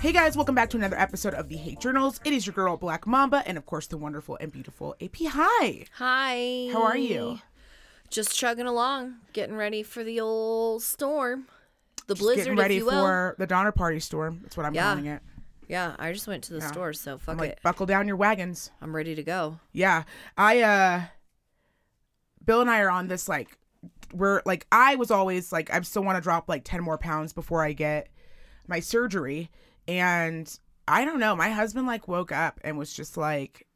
Hey guys, welcome back to another episode of the Hate Journals. It is your girl Black Mamba, and of course the wonderful and beautiful AP. Hi, Hi. how are you? Just chugging along, getting ready for the old storm, the blizzard, Getting ready if you will. for the Donner Party storm. That's what I'm Yeah. calling it. Yeah, I just went to the store, so fuck like, it. buckle down your wagons. I'm ready to go. Yeah, I uh, Bill and I are on this like, we're like, I was always like, I still want to drop like ten more pounds before I get my surgery, and I don't know. My husband like woke up and was just like,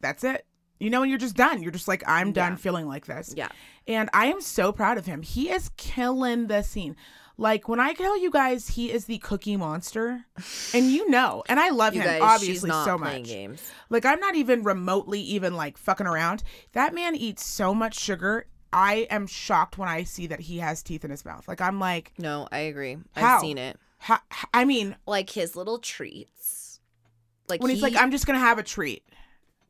that's it. You know, and you're just done. You're just like, I'm done Yeah. feeling like this. Yeah. And I am so proud of him. He is killing the scene. Like when I tell you guys he is the cookie monster, and you know, and I love You him guys, obviously so playing much. games. Like I'm not even remotely even like fucking around. That man eats so much sugar. I am shocked when I see that he has teeth in his mouth. Like I'm like, No, I agree. How? I've seen it. Ha- I mean, Like his little treats. Like when he's he- like, I'm just gonna have a treat.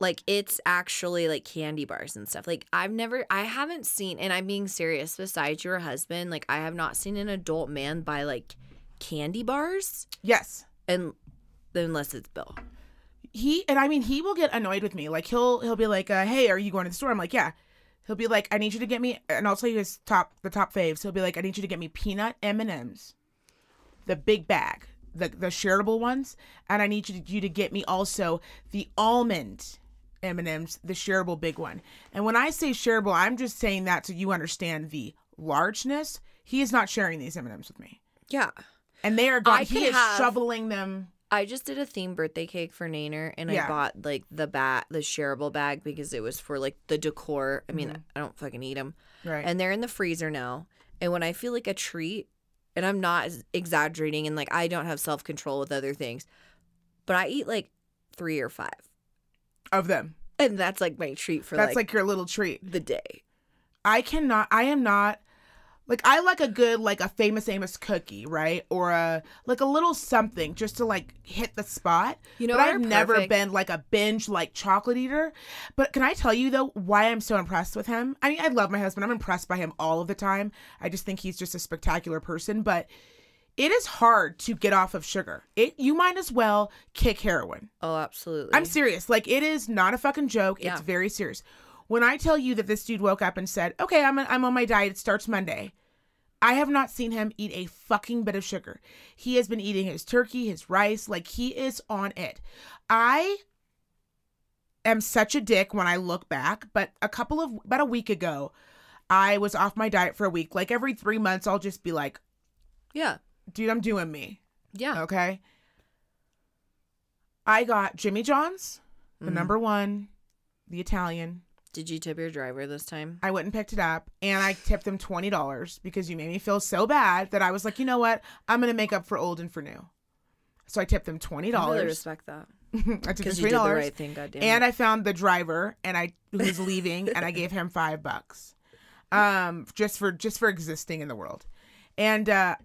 like it's actually like candy bars and stuff. Like I've never I haven't seen and I'm being serious besides your husband, like I have not seen an adult man buy like candy bars Yes. and unless it's Bill. he and I mean he will get annoyed with me. Like he'll he'll be like, uh, "Hey, are you going to the store?" I'm like, "Yeah." He'll be like, "I need you to get me," and I'll tell you his top the top faves. He'll be like, "I need you to get me peanut M and M's, the big bag, the the shareable ones, and I need you to, you to get me also the almond." M and M's, the shareable big one. And when I say shareable, I'm just saying that so you understand the largeness. He is not sharing these M and M's with me, Yeah. and they are gone. I he is have- shoveling them. I just did a theme birthday cake for Nainer and Yeah. I bought like the bat the shareable bag because it was for like the decor. I mean, mm-hmm. I don't fucking eat them. Right. And they're in the freezer now. And when I feel like a treat, and I'm not exaggerating and like I don't have self-control with other things, but I eat like 3 or 5. of them. And that's like my treat for That's like, like your little treat. the day. I cannot. I am not. Like I like a good like a famous Amos cookie, right? Or a like a little something just to like hit the spot. You know but I've never perfect? been like a binge like chocolate eater. But can I tell you though why I'm so impressed with him? I mean, I love my husband. I'm impressed by him all of the time. I just think he's just a spectacular person, but it is hard to get off of sugar. It you might as well kick heroin. Oh, absolutely. I'm serious. Like it is not a fucking joke. Yeah. It's very serious. When I tell you that this dude woke up and said, "Okay, I'm I'm on my diet. It starts Monday." I have not seen him eat a fucking bit of sugar. He has been eating his turkey, his rice, like he is on it. I am such a dick when I look back, but a couple of about a week ago, I was off my diet for a week. Like every 3 months I'll just be like, yeah. "Dude, I'm doing me." Yeah. Okay. I got Jimmy John's, the Mhm. number one, the Italian. Did you tip your driver this time? I went and picked it up and I tipped them $20 because you made me feel so bad that I was like, you know what? I'm going to make up for old and for new. So I tipped them $20. I really respect that. I tipped them Because you did the $20. right thing, and. I found the driver and I was leaving and I gave him 5 bucks. Um just for just for existing in the world. And uh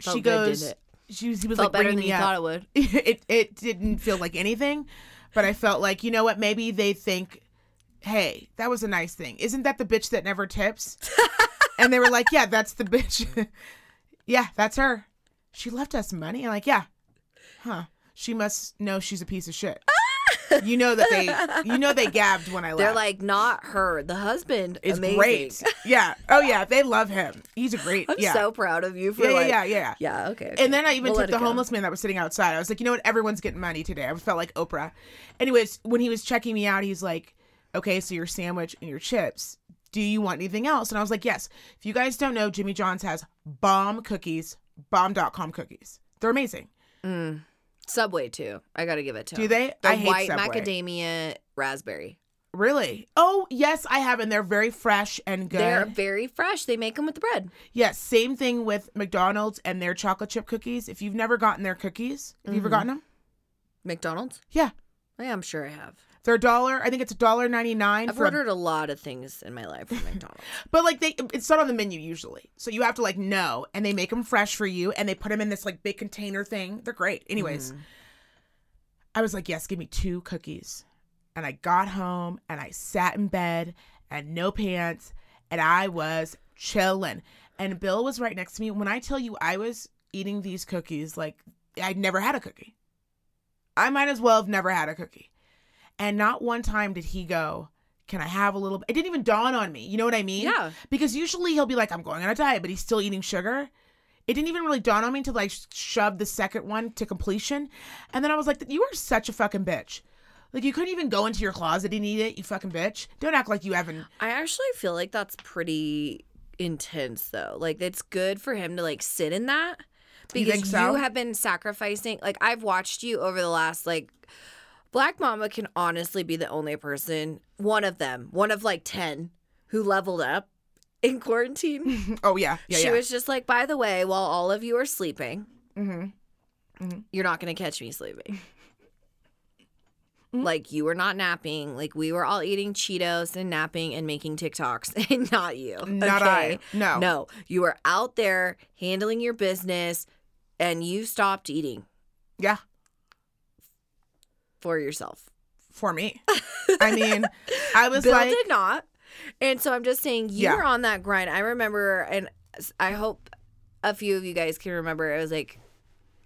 Felt she goes she was he was felt like better than me you up. thought it would. it it didn't feel like anything, but I felt like you know what? Maybe they think, hey, that was a nice thing. Isn't that the bitch that never tips? and they were like, yeah, that's the bitch. yeah, that's her. She left us money. And like, yeah, huh? She must know she's a piece of shit. you know that they, you know they gabbed when I left. They're like, not her. The husband is amazing. great. Yeah. Oh yeah, they love him. He's a great. I'm yeah. so proud of you for yeah, like, yeah, yeah, yeah. Yeah, okay. okay. And then I even We'll took the go. homeless man that was sitting outside. I was like, you know what? Everyone's getting money today. I felt like Oprah. Anyways, when he was checking me out, he's like, okay, so your sandwich and your chips. Do you want anything else? And I was like, yes. If you guys don't know, Jimmy John's has bomb cookies, bomb.com cookies. They're amazing. Subway too. I gotta give it to Do them. they? The I hate white Subway. macadamia raspberry. Really? Oh, yes, I have. And they're very fresh and good. They're very fresh. They make them with the bread. yes, same thing with McDonald's and their chocolate chip cookies. If you've never gotten their cookies, have you ever Mhm. gotten them? McDonald's? Yeah. Yeah, I'm sure I have. They're a dollar. I think it's a dollar ninety nine I've for a ordered a lot of things in my life from McDonald's. But like they, it's not on the menu usually, so you have to like know, and they make them fresh for you, and they put them in this like big container thing. They're great. Anyways, Mhm. I was like, yes, give me two cookies, and I got home and I sat in bed and no pants, and I was chilling, and Bill was right next to me. When I tell you, I was eating these cookies like I'd never had a cookie. I might as well have never had a cookie. And not one time did he go, Can I have a little? Bit it didn't even dawn on me. You know what I mean? Yeah. Because usually he'll be like, I'm going on a diet, but he's still eating sugar. It didn't even really dawn on me to like shove the second one to completion. And then I was like, You are such a fucking bitch. Like you couldn't even go into your closet and eat it, you fucking bitch. Don't act like you haven't. I actually feel like that's pretty intense though. Like it's good for him to like sit in that You because think so? have been sacrificing like I've watched you over the last like Black Mamba can honestly be the only person, one of them, one of like 10 who leveled up in quarantine. Oh yeah, yeah, she yeah. was just like, by the way, while all of you are sleeping, mm-hmm. you're not going to catch me sleeping. Mm-hmm. Like you were not napping. Like we were all eating Cheetos and napping and making TikToks, and not you. Not okay? I. No. No, you were out there handling your business, and you stopped eating Yeah, for yourself. for me. I mean, I was Bill like, did not, and so I'm just saying you Yeah. were on that grind. I remember, and I hope a few of you guys can remember. It was like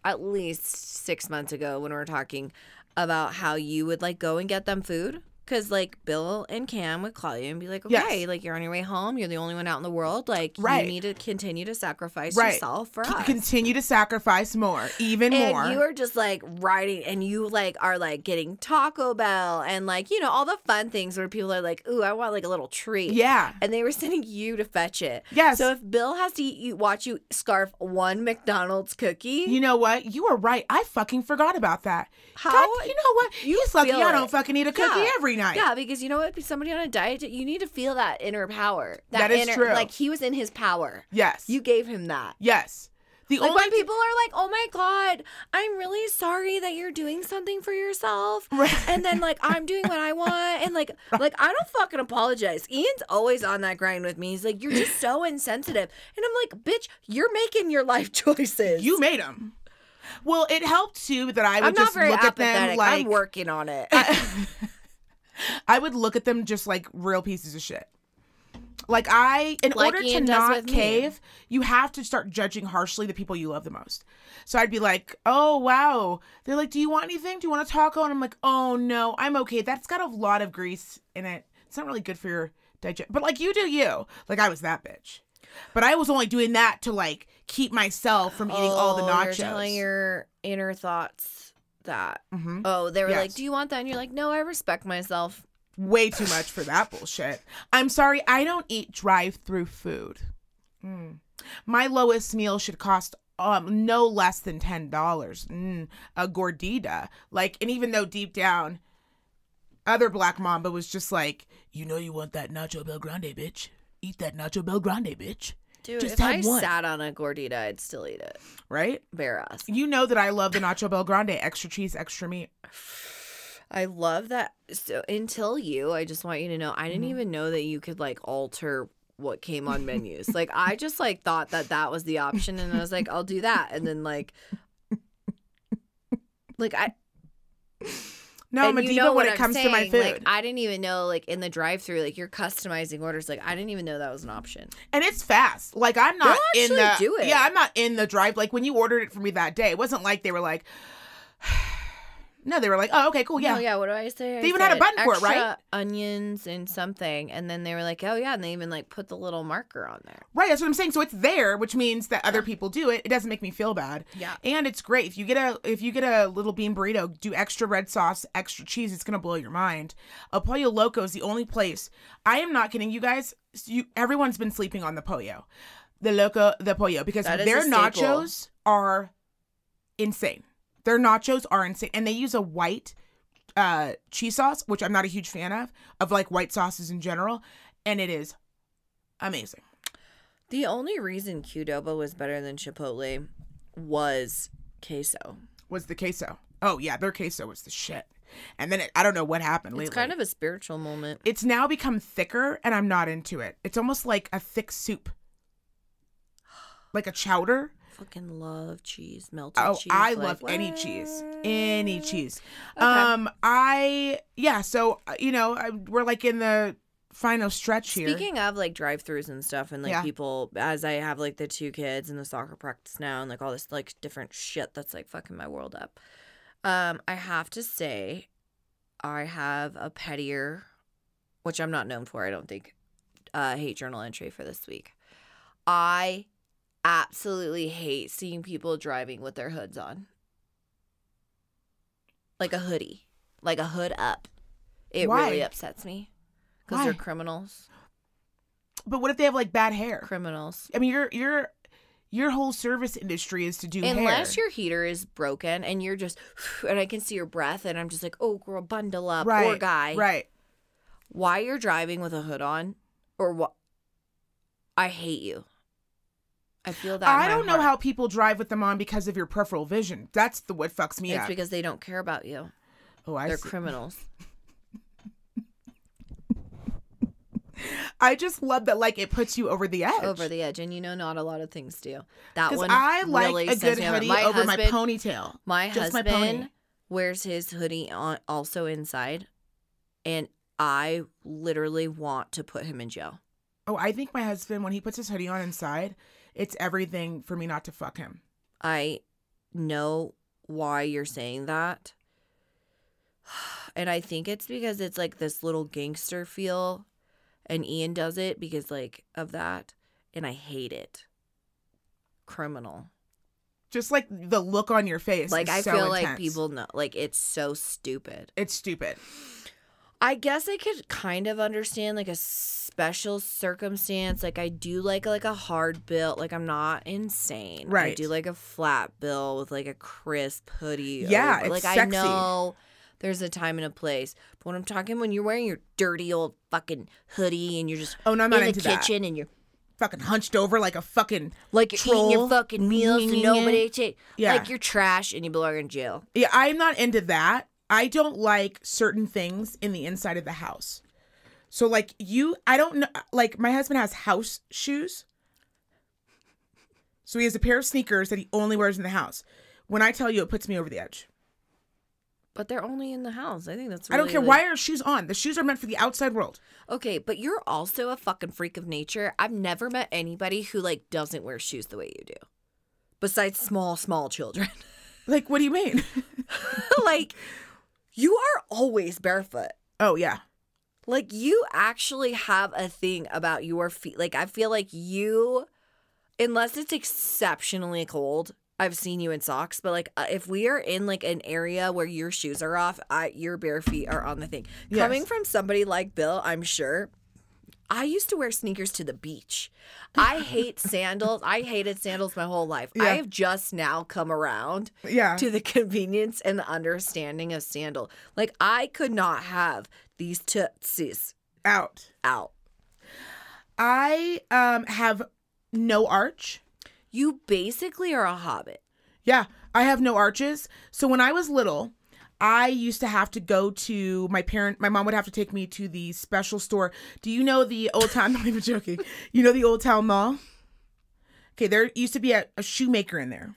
at least six months ago when we were talking about how you would like go and get them food. Cause like Bill and Cam would call you and be like, Yes. okay, like you're on your way home. You're the only one out in the world. Like Right. you need to continue to sacrifice Right. yourself for c- us. continue to sacrifice more, even and more. you are just like riding and you like are like getting Taco Bell and like, you know, all the fun things where people are like, ooh, I want like a little treat. yeah. And they were sending you to fetch it. Yes. So if Bill has to eat you, watch you scarf one McDonald's cookie, You know what? You were right. I fucking forgot about that. How- God, you know what? you He's lucky feel I don't fucking eat a cookie Yeah. every night. yeah, because you know what? Somebody on a diet, you need to feel that inner power. That is inner, true. Like he was in his power. Yes. You gave him that. Yes. The Like only when people are like, "Oh my god, I'm really sorry that you're doing something for yourself," Right. and then like I'm doing what I want, and like like I don't fucking apologize. Ian's always on that grind with me. He's like, "You're just so insensitive," and I'm like, "Bitch, you're making your life choices." you made them. Well, it helped too that I would I'm not just very look at them like I'm working on it. I would look at them just like real pieces of shit. Like I, in Like order Ian to not with me. cave, you have to start judging harshly the people you love the most. So I'd be like, "Oh wow," they're like, "Do you want anything? Do you want a taco?" And I'm like, "Oh no, I'm okay. That's got a lot of grease in it. It's not really good for your digest." But like, you do you. Like I was that bitch, but I was only doing that to like keep myself from eating all the Oh, nachos. You're telling your inner thoughts that. Mhm. Oh, they were like, "Do you want that?" And you're like, "No, I respect myself." way too much for that bullshit. I'm sorry, I don't eat drive-through food. Mm. My lowest meal should cost um no less than ten dollars. Mm, a gordita, like, and even though deep down, other Black Mamba was just like, you know, you want that Nacho BellGrande, bitch. Eat that Nacho BellGrande, bitch. Dude, Just if I one. sat on a gordita, I'd still eat it. Right? Bare ass. You know that I love the Nacho BellGrande, extra cheese, extra meat. I love that. So until you, I just want you to know, I Mm-hmm. didn't even know that you could like alter what came on menus. like I just like thought that that was the option, and I was like, I'll do that, and then like, like I. No, I'm a and you diva know when it I'm comes to my saying, food. Like I didn't even know, like in the drive-through, like you're customizing orders. Like I didn't even know that was an option. and it's fast. Like I'm not They'll in the actually do it. yeah, I'm not in the drive. Like when you ordered it for me that day, it wasn't like they were like, no, they were like, oh, okay, cool, yeah, Oh yeah. What do I say? I They even had a button for it, right? Onions and something, and then they were like, oh yeah, and they even like put the little marker on there. right. That's what I'm saying. So it's there, which means that other people do it. It doesn't make me feel bad. Yeah. and it's great if you get a if you get a little bean burrito, do extra red sauce, extra cheese. It's gonna blow your mind. El Pollo Loco is the only place. I am not kidding you guys. You everyone's been sleeping on the pollo, the loco, the pollo because their nachos are insane. Their nachos are insane, and they use a white uh cheese sauce, which I'm not a huge fan of, of like white sauces in general, and it is amazing. The only reason Qdoba was better than Chipotle was queso. Was the queso? Oh yeah, their queso was the shit. And then it, I don't know what happened lately. It's kind of a spiritual moment. it's now become thicker, and I'm not into it. It's almost like a thick soup, like a chowder. Fucking love cheese, melted Oh, cheese. I like, love any cheese, any cheese. Okay. Um, I yeah. So uh, you know, I, we're like in the final stretch here. Speaking of like drive-throughs and stuff, and like Yeah. people, as I have like the two kids and the soccer practice now, and like all this like different shit that's like fucking my world up. Um, I have to say, I have a pettier, which I'm not known for. I don't think, uh, hate journal entry for this week. I absolutely hate seeing people driving with their hoods on, like a hoodie, like a hood up. It really upsets me because they're criminals. but what if they have like bad hair? criminals. I mean, your your your whole service industry is to do Unless hair. your heater is broken and you're just, and I can see your breath, and I'm just like, oh, girl, bundle up, right, or guy. right. Why you're driving with a hood on, or what? I hate you. I feel that. I don't know heart. how people drive with them on because of your peripheral vision. That's the what fucks me It's up. because they don't care about you. oh, I They're see. criminals. I just love that. Like it puts you over the edge. over the edge, and you know, not a lot of things do. That Because one I like really a good hoodie my over my ponytail. My Just my husband pony. wears his hoodie on also inside, and I literally want to put him in jail. Oh, I think my husband when he puts his hoodie on inside, it's everything for me not to fuck him. I know why you're saying that. And I think it's because it's like this little gangster feel. And Ian does it because like of that. And I hate it. Criminal. Just like the look on your face. Like I so feel like people know like it's so stupid. It's stupid. I guess I could kind of understand like a special circumstance. Like I do like like a hard build. Like I'm not insane. Right. I do like a flat bill with like a crisp hoodie. Yeah, over- like I know there's a time and a place. But when I'm talking when you're wearing your dirty old fucking hoodie and you're just Oh no, I'm not in the into that. kitchen and you're Fucking hunched over like a fucking like you're eating your fucking meals and nobody take Yeah. like you're trash and you belong in jail. Yeah, I'm not into that. I don't like certain things in the inside of the house. So like you I don't know like my husband has house shoes. So he has a pair of sneakers that he only wears in the house. When I tell you it puts me over the edge. But they're only in the house. I think that's I don't care like- why are shoes on. The shoes are meant for the outside world. Okay, but you're also a fucking freak of nature. I've never met anybody who like doesn't wear shoes the way you do. Besides small, small children. Like what do you mean? like you are always barefoot. oh yeah. Like you actually have a thing about your feet. Like I feel like you unless it's exceptionally cold, I've seen you in socks, but like uh, if we are in like an area where your shoes are off, I your bare feet are on the thing. Yes. Coming from somebody like Bill, I'm sure I used to wear sneakers to the beach. I hate sandals. I hated sandals my whole life. I have just now come around Yeah. to the convenience and the understanding of sandal. Like I could not have these tootsies Out. out. I um have no arch. You basically are a hobbit. Yeah, I have no arches. So when I was little, I used to have to go to my parent. My mom would have to take me to the special store. Do you know the old town? I'm not even joking. You know the old town mall? Okay, there used to be a, a shoemaker in there,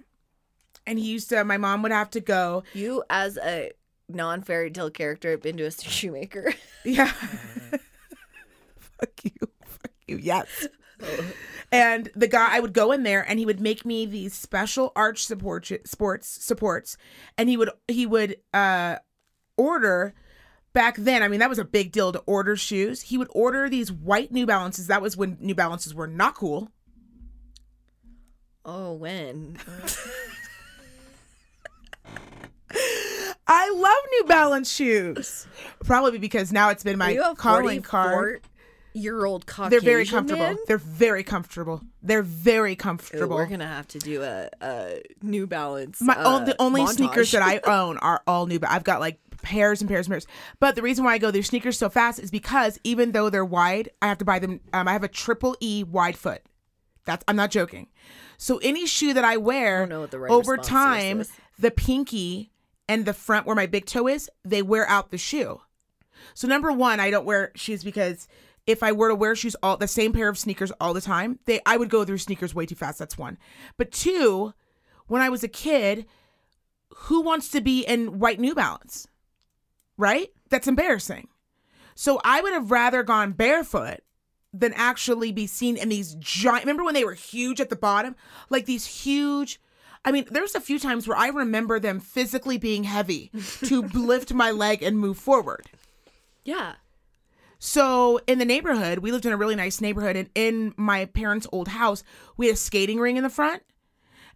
and he used to. My mom would have to go. You as a non fairy tale character have been to a shoemaker. Yeah. Fuck you. Fuck you. Yes. And the guy, I would go in there, and he would make me these special arch support sports supports, and he would he would uh order back then. I mean, that was a big deal to order shoes. He would order these white New Balances. That was when New Balances were not cool. Oh, when? I love New Balance shoes. Probably because now it's been my you a calling card. Year old Caucasian They're very comfortable. man? They're very comfortable. They're very Ooh, comfortable. we're gonna have to do a, a New Balance. My uh, own, the only sneakers that I own are all new. But I've got like pairs and pairs and pairs. But the reason why I go through sneakers so fast is because even though they're wide, I have to buy them. Um, I have a triple E wide foot. That's I'm not joking. So any shoe that I wear don't know what the right over time, is. the pinky and the front where my big toe is, they wear out the shoe. So number one, I don't wear shoes because if I were to wear shoes all the same pair of sneakers all the time, they I would go through sneakers way too fast. That's one. But two, when I was a kid, who wants to be in white New Balance? Right? That's embarrassing. So I would have rather gone barefoot than actually be seen in these giant. Remember when they were huge at the bottom? Like these huge. I mean, there's a few times where I remember them physically being heavy to lift my leg and move forward. Yeah. So in the neighborhood, we lived in a really nice neighborhood, and in my parents' old house, we had a skating ring in the front.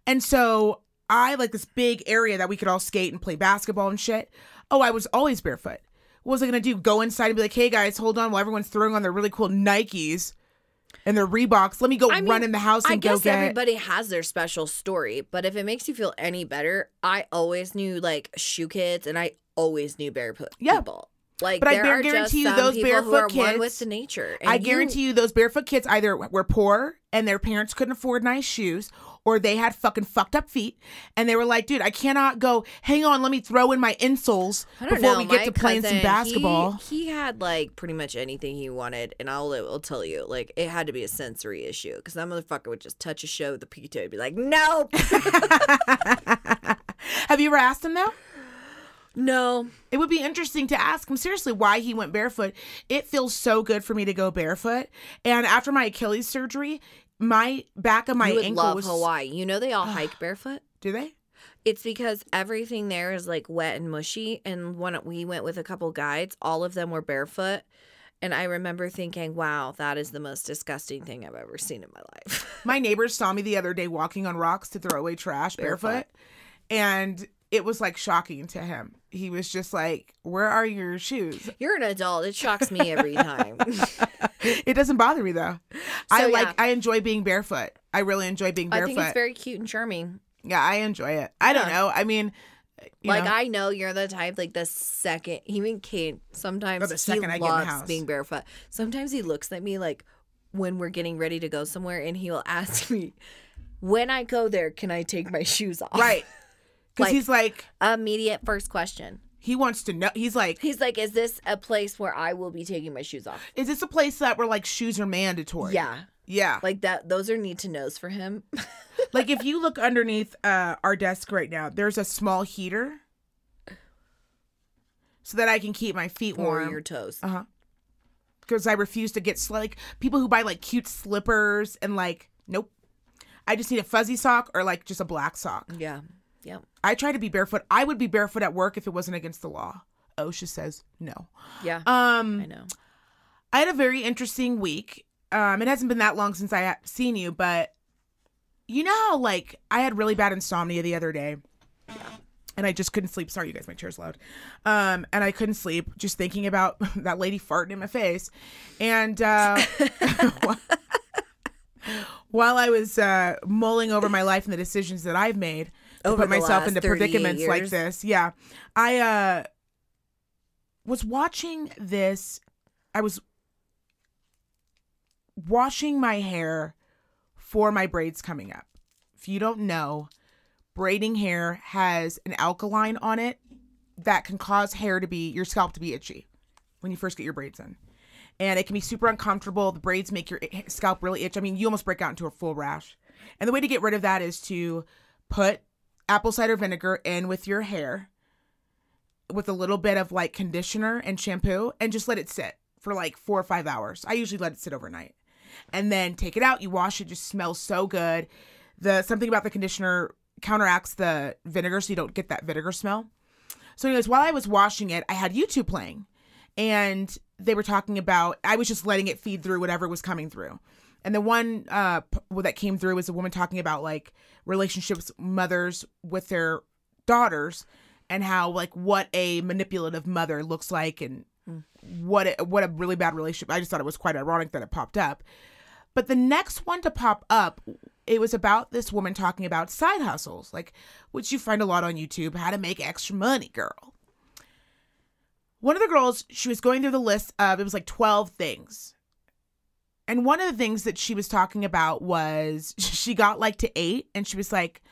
And so I like this big area that we could all skate and play basketball and shit. Oh, I was always barefoot. What was I gonna do? Go inside and be like, "Hey guys, hold on," while everyone's throwing on their really cool Nikes and their Reeboks. Let me go I mean, run in the house and I go guess get. everybody has their special story, but if it makes you feel any better, I always knew like shoe kids, and I always knew barefoot Yeah. people. Like, But I bear- guarantee you those barefoot kids- with the nature. I guarantee you, those barefoot kids either were poor and their parents couldn't afford nice shoes, or they had fucking fucked up feet, and they were like, "Dude, I cannot go. Hang on, let me throw in my insoles before know, we get to playing some basketball." He, he had like pretty much anything he wanted, and I'll, I'll tell you, like it had to be a sensory issue because that motherfucker would just touch a show with the pito and be like, "Nope, Have you ever asked him though? No." It would be interesting to ask him seriously why he went barefoot. It feels so good for me to go barefoot. And after my Achilles surgery, my back of my you would ankle love was Hawaii. You know they all hike barefoot. Do they? It's because everything there is like wet and mushy. And when we went with a couple guides, all of them were barefoot. And I remember thinking, wow, that is the most disgusting thing I've ever seen in my life. My neighbors saw me the other day walking on rocks to throw away trash barefoot, Barefoot. and it was like shocking to him. He was just like, "Where are your shoes?" You're an adult. It shocks me every time. It doesn't bother me though. I So, like yeah. I enjoy being barefoot. I really enjoy being barefoot. I think it's very cute and charming. yeah, I enjoy it. I don't know. I mean, you like know, I know you're the type like the second even Kate sometimes the second he I get in the loves house. being barefoot. Sometimes he looks at me like when we're getting ready to go somewhere and he'll ask me when I go there can I take my shoes off? right. Because Like- he's like, Immediate first question. he wants to know. He's like, He's like, "Is this a place where I will be taking my shoes off?" is this a place that where like shoes are mandatory? Yeah, Yeah. like that. Those are need to knows for him. like if you look underneath uh, our desk right now, there's a small heater, so that I can keep my feet or warm. your toes. Uh huh. Because I refuse to get sl- like people who buy like cute slippers and like nope. I just need a fuzzy sock or like just a black sock. Yeah, yeah, I try to be barefoot. I would be barefoot at work if it wasn't against the law. OSHA says no. yeah. Um, I know. I had a very interesting week. Um, it hasn't been that long since I had seen you, but you know how like I had really bad insomnia the other day. And I just couldn't sleep. Sorry, you guys, my chair's loud. Um, and I couldn't sleep just thinking about that lady farting in my face. And uh, while I was uh, mulling over my life and the decisions that I've made to Over put myself into 38 predicaments like this, yeah, I uh, was watching this. I was washing my hair for my braids coming up. If you don't know, braiding hair has an alkaline on it that can cause hair to be your scalp to be itchy when you first get your braids in. And it can be super uncomfortable. The braids make your scalp really itch. I mean, you almost break out into a full rash. And the way to get rid of that is to put apple cider vinegar in with your hair with a little bit of like conditioner and shampoo and just let it sit for like four or five hours. I usually let it sit overnight. And then take it out, you wash it, just smells so good. The something about the conditioner counteracts the vinegar so you don't get that vinegar smell. So, anyways, while I was washing it, I had YouTube playing and they were talking about, I was just letting it feed through whatever was coming through. And the one uh, p- that came through was a woman talking about like relationships, mothers with their daughters, and how like what a manipulative mother looks like, and what a, what a really bad relationship. I just thought it was quite ironic that it popped up. But the next one to pop up, it was about this woman talking about side hustles, like which you find a lot on YouTube, how to make extra money, girl. One of the girls, she was going through the list of it was like 12 things. And one of the things that she was talking about was she got like to 8 and she was like,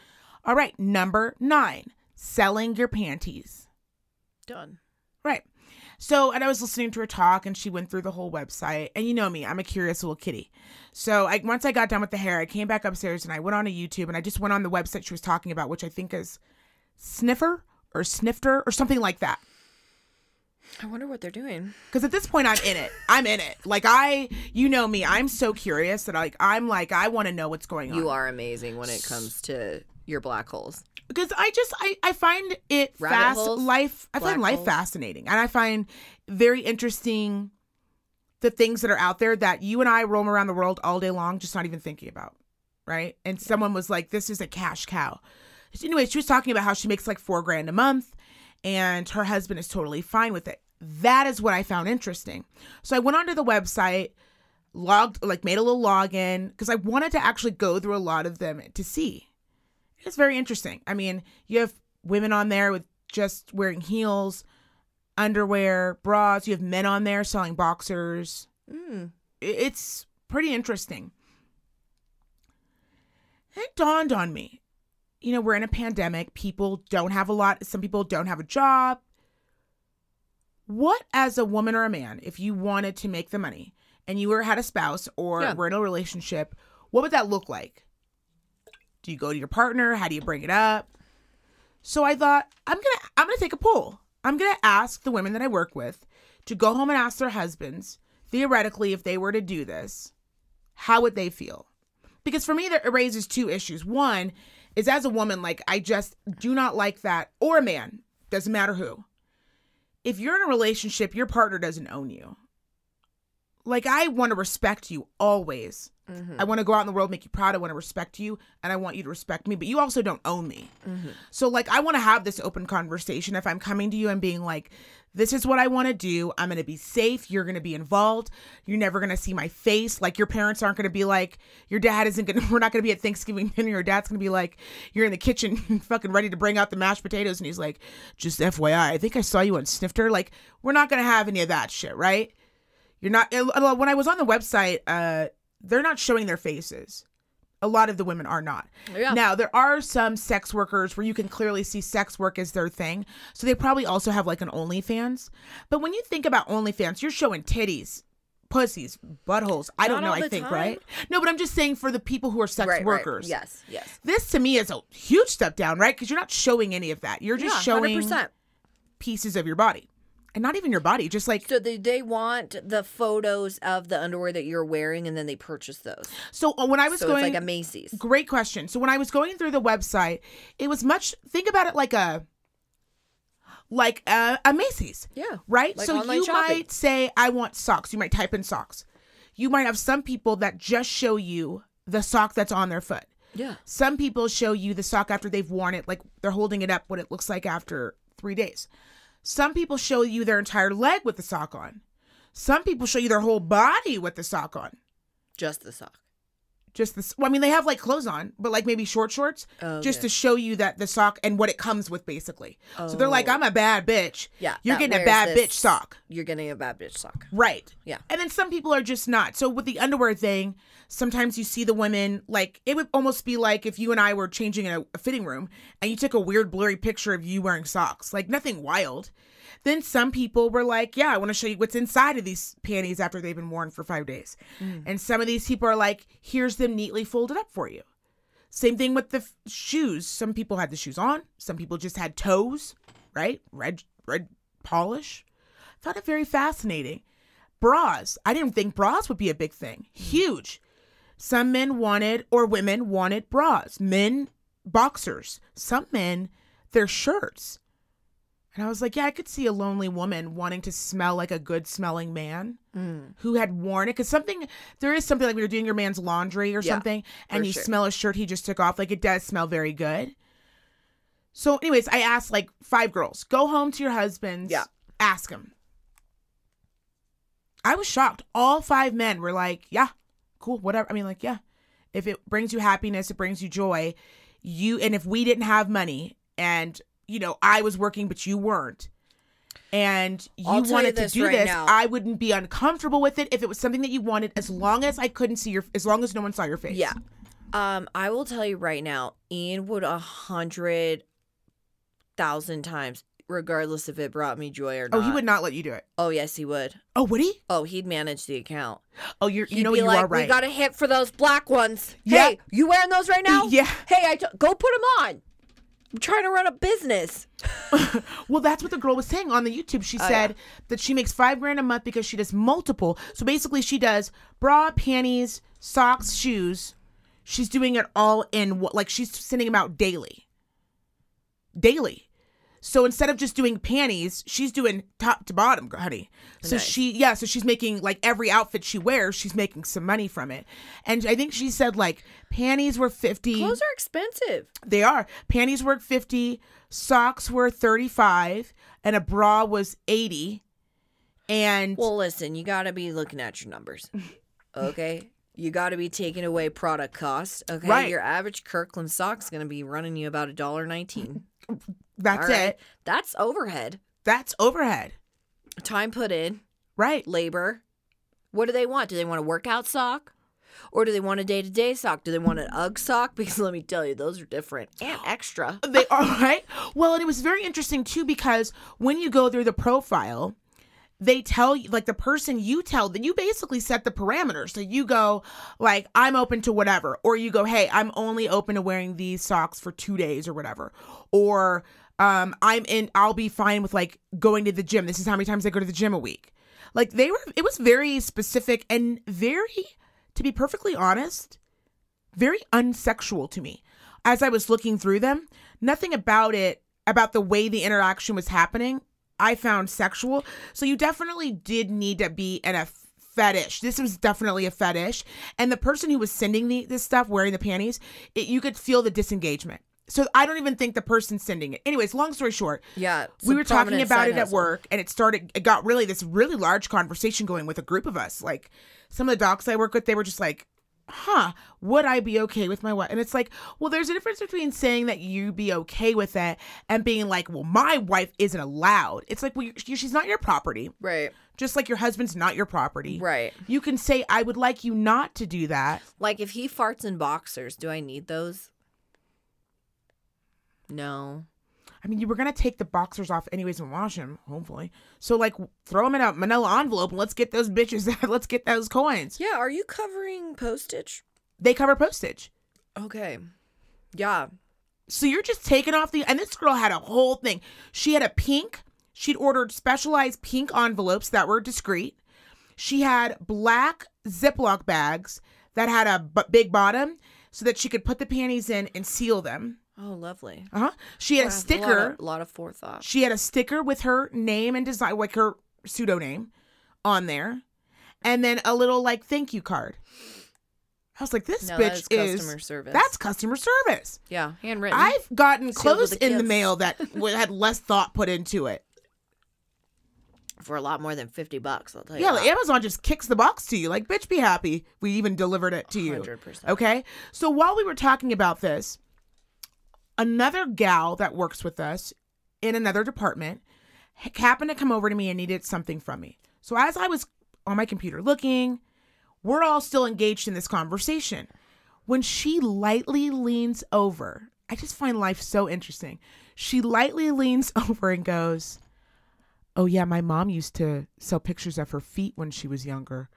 "All right, number 9, selling your panties." Done. Right. So, and I was listening to her talk, and she went through the whole website. And you know me, I'm a curious little kitty. So, I once I got done with the hair, I came back upstairs and I went on to YouTube and I just went on the website she was talking about, which I think is Sniffer or Snifter or something like that. I wonder what they're doing. Because at this point, I'm in it. I'm in it. Like I, you know me. I'm so curious that like I'm like I want to know what's going on. You are amazing when it comes to your black holes. because I just I I find it Rabbit fast holes? life. I find life holes? fascinating, and I find very interesting the things that are out there that you and I roam around the world all day long, just not even thinking about, right? And someone was like, "This is a cash cow." Anyway, she was talking about how she makes like four grand a month, and her husband is totally fine with it. That is what I found interesting. So I went onto the website, logged like made a little login because I wanted to actually go through a lot of them to see. It's very interesting. I mean, you have women on there with just wearing heels, underwear, bras. You have men on there selling boxers. Mm. It's pretty interesting. It dawned on me. You know, we're in a pandemic. People don't have a lot. Some people don't have a job. What, as a woman or a man, if you wanted to make the money and you were had a spouse or Yeah. were in a relationship, what would that look like? Do you go to your partner? How do you bring it up? So I thought I'm gonna I'm gonna take a poll. I'm gonna ask the women that I work with to go home and ask their husbands theoretically if they were to do this, how would they feel? Because for me, that it raises two issues. One is as a woman, like I just do not like that, or a man, doesn't matter who. If you're in a relationship, your partner doesn't own you. Like I want to respect you always. Mm-hmm. I want to go out in the world, make you proud. I want to respect you, and I want you to respect me. But you also don't own me. Mm-hmm. So like I want to have this open conversation. If I'm coming to you and being like, "This is what I want to do. I'm going to be safe. You're going to be involved. You're never going to see my face. Like your parents aren't going to be like, your dad isn't going to. We're not going to be at Thanksgiving dinner. Your dad's going to be like, you're in the kitchen, fucking ready to bring out the mashed potatoes, and he's like, just FYI, I think I saw you on Snifter. Like we're not going to have any of that shit, right? You're not. uh, When I was on the website, uh, they're not showing their faces. A lot of the women are not. Yeah. Now, there are some sex workers where you can clearly see sex work as their thing. So they probably also have like an OnlyFans. But when you think about OnlyFans, you're showing titties, pussies, buttholes. I don't know, I think, time. right? No, but I'm just saying for the people who are sex Right, right. workers. Yes, yes. This to me is a huge step down, right? Because you're not showing any of that. You're just yeah, showing 100%. pieces of your body. And not even your body, just like So they, they want the photos of the underwear that you're wearing, and then they purchase those. so uh, when I was so going it's like a Macy's. Great question. So when I was going through the website, it was much think about it like a like a, a Macy's, Yeah. right? Like so you shopping. might say I want socks. You might type in socks. You might have some people that just show you the sock that's on their foot. Yeah. Some people show you the sock after they've worn it, like they're holding it up what it looks like after 3 days. Some people show you their entire leg with the sock on. Some people show you their whole body with the sock on. Just the sock. Just this. Well, I mean, they have like clothes on, but like maybe short shorts, Oh, just okay. to show you that the sock and what it comes with, basically. So they're like, Oh. "I'm a bad bitch." Yeah. you're getting a bad this- bitch sock, You're getting a bad bitch sock. right? Yeah. And then some people are just not. So with the underwear thing, sometimes you see the women like it would almost be like if you and I were changing in a, a fitting room and you took a weird blurry picture of you wearing socks, like nothing wild. Then some people were like, "Yeah, I want to show you what's inside of these panties after they've been worn for five days." Mm. And some of these people are like, "Here's them neatly folded up for you." Same thing with the f- shoes. Some people had the shoes on. Some people just had toes, right? Red, red polish. Found it very fascinating. Bras. I didn't think bras would be a big thing. Mm. Huge. Some men wanted, or women wanted bras. Men, boxers. Some men, their shirts. And I was like, yeah, I could see a lonely woman wanting to smell like a good smelling man mm. who had worn it. Because something, there is something like when you're doing your man's laundry or Yeah, something and you sure. smell a shirt he just took off, like it does smell very good. So, anyways, I asked like five girls go home to your husbands, Yeah. ask him. I was shocked. All five men were like, yeah, cool, whatever. I mean, like, yeah, if it brings you happiness, it brings you joy. You, and if we didn't have money and, you know, I was working, but you weren't, and you I'll tell you wanted to do right this, now. I wouldn't be uncomfortable with it if it was something that you wanted, as long as I couldn't see your, as long as no one saw your face. Yeah. Um, I will tell you right now, Ian would a hundred thousand times, regardless if it brought me joy or not. Oh, he would not let you do it. Oh, yes, he would. Oh, would he? Oh, he'd manage the account. Oh, you're, He'd you know, be you like, are right. "We got a hit for those black ones. Yeah. Hey, you wearing those right now? Yeah. Hey, I t- go put them on. I'm trying to run a business. Well, that's what the girl was saying on the YouTube. She Oh, said that she makes five grand a month because she does multiple. So basically, she does bra, panties, socks, shoes. She's doing it all in what, like she's sending them out daily. Daily. So instead of just doing panties, she's doing top to bottom, honey. So Nice. she, yeah, so she's making like every outfit she wears, she's making some money from it. And I think she said like panties were 50. Clothes are expensive. They are. Panties were 50, socks were 35, and a bra was 80. And Well, listen, you got to be looking at your numbers. Okay? You got to be taking away product cost. Okay? Right. Your average Kirkland sock's going to be running you about a dollar nineteen. that's right? it. That's overhead. That's overhead. Time put in, Right. labor. What do they want? Do they want a workout sock? Or do they want a day to day sock? Do they want an UGG sock? Because let me tell you, those are different and extra. They are right. Well, and it was very interesting too because when you go through the profile, they tell you like the person you tell that you basically set the parameters. So you go like I'm open to whatever, or you go, hey, I'm only open to wearing these socks for two days or whatever, or um, I'm in. I'll be fine with like going to the gym. This is how many times I go to the gym a week. Like they were. It was very specific and very, to be perfectly honest, very unsexual to me. As I was looking through them, nothing about it, about the way the interaction was happening, I found sexual. So you definitely did need to be in a fetish. This was definitely a fetish. And the person who was sending the, this stuff, wearing the panties, it, you could feel the disengagement. So I don't even think the person sending it. Anyways, long story short, Yeah. we were talking about it at work and it started it got really this really large conversation going with a group of us like some of the docs i work with they were just like huh would i be okay with my wife and it's like well there's a difference between saying that you be okay with it and being like well my wife isn't allowed it's like well she's not your property Right. just like your husband's not your property Right. you can say i would like you not to do that Like if he farts in boxers, do I need those? No. i mean you were gonna take the boxers off anyways and wash them hopefully so like throw them in a manila envelope and let's get those bitches let's get those coins Yeah, are you covering postage? they cover postage Okay. Yeah. So you're just taking off the and this girl had a whole thing. She had a pink, she'd ordered specialized pink envelopes that were discreet. She had black Ziploc bags that had a b- big bottom so that she could put the panties in and seal them. Oh, lovely. Uh-huh. She had a sticker. A lot of, lot of forethought. She had a sticker with her name and design like her pseudo name on there. And then a little like thank you card. I was like, this No, bitch is is customer service. That's customer service. yeah, handwritten. I've gotten Sealed clothes a in the mail that had less thought put into it. for a lot more than fifty bucks. I'll tell you. Yeah, like Amazon just kicks the box to you. Like, bitch, be happy. We even delivered it to you. 100%. Okay. So while we were talking about this, another gal that works with us in another department happened to come over to me and needed something from me. So as I was on my computer looking, we're all still engaged in this conversation. When she lightly leans over, I just find life so interesting. She lightly leans over and goes, Oh, yeah, my mom used to sell pictures of her feet when she was younger.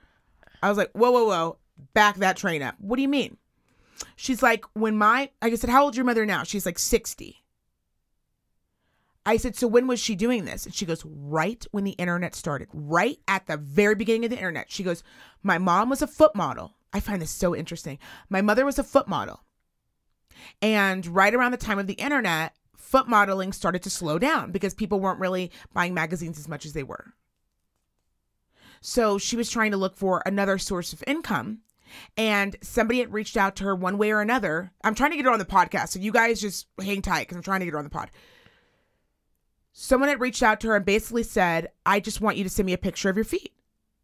I was like, Whoa, whoa, whoa, back that train up. What do you mean? She's like, When my, like I said, How old's your mother now? She's like 60. I said, So when was she doing this? And she goes, Right when the internet started, right at the very beginning of the internet. She goes, My mom was a foot model. I find this so interesting. My mother was a foot model. And right around the time of the internet, foot modeling started to slow down because people weren't really buying magazines as much as they were. So she was trying to look for another source of income. And somebody had reached out to her one way or another. I'm trying to get her on the podcast. So you guys just hang tight because I'm trying to get her on the pod. Someone had reached out to her and basically said, I just want you to send me a picture of your feet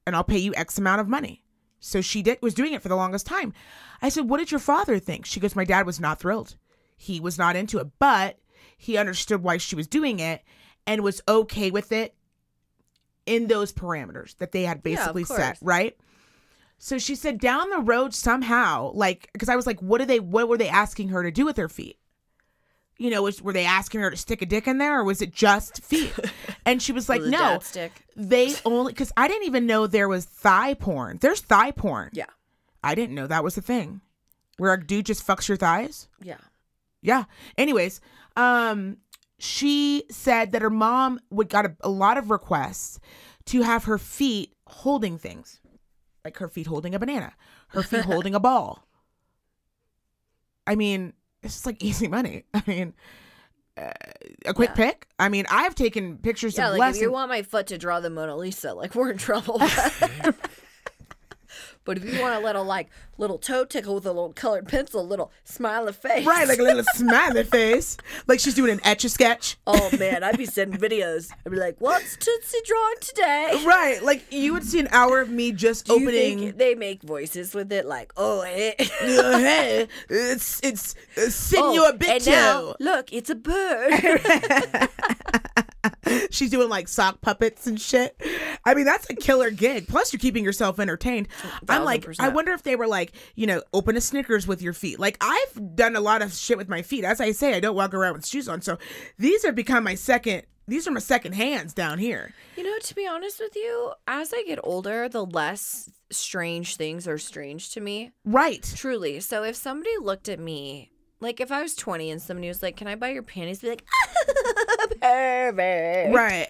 and I'll pay you X amount of money. So she did was doing it for the longest time. I said, What did your father think? She goes, My dad was not thrilled. He was not into it, but he understood why she was doing it and was okay with it in those parameters that they had Yeah, basically set, course. right? So she said down the road somehow, like, because I was like, what are they, what were they asking her to do with her feet? You know, was, were they asking her to stick a dick in there or was it just feet? And she was like, no, they only, because I didn't even know there was thigh porn. There's thigh porn. Yeah. I didn't know that was a thing where a dude just fucks your thighs. Yeah. Yeah. Anyways, um, she said that her mom would got a, a lot of requests to have her feet holding things, like her feet holding a banana, her feet holding a ball. I mean, it's just like easy money. I mean, uh, a quick Yeah. pick. I mean, I've taken pictures Yeah, of like less. if you want my foot to draw the Mona Lisa, like we're in trouble. but if you want a little like little toe tickle with a little colored pencil, a little smiley face. right, like a little smiley face, like she's doing an etch a sketch. Oh man, I'd be sending videos. I'd be like, "What's Tootsie drawing today?" Right, like you would see an hour of me just Do you opening. think they make voices with it like, "Oh hey, Uh, hey, it's it's uh, Senor oh, and now look, it's a bird." She's doing like sock puppets and shit. I mean, that's a killer gig. Plus, you're keeping yourself entertained. I'm like, I wonder if they were like, you know, open a Snickers with your feet. Like, I've done a lot of shit with my feet. As I say, I don't walk around with shoes on. So these have become my second. These are my second hands down here. You know, to be honest with you, as I get older, the less strange things are strange to me. Right. Truly. So if somebody looked at me, like if I was 20 and somebody was like, Can I buy your panties? Be like, Perfect. Right.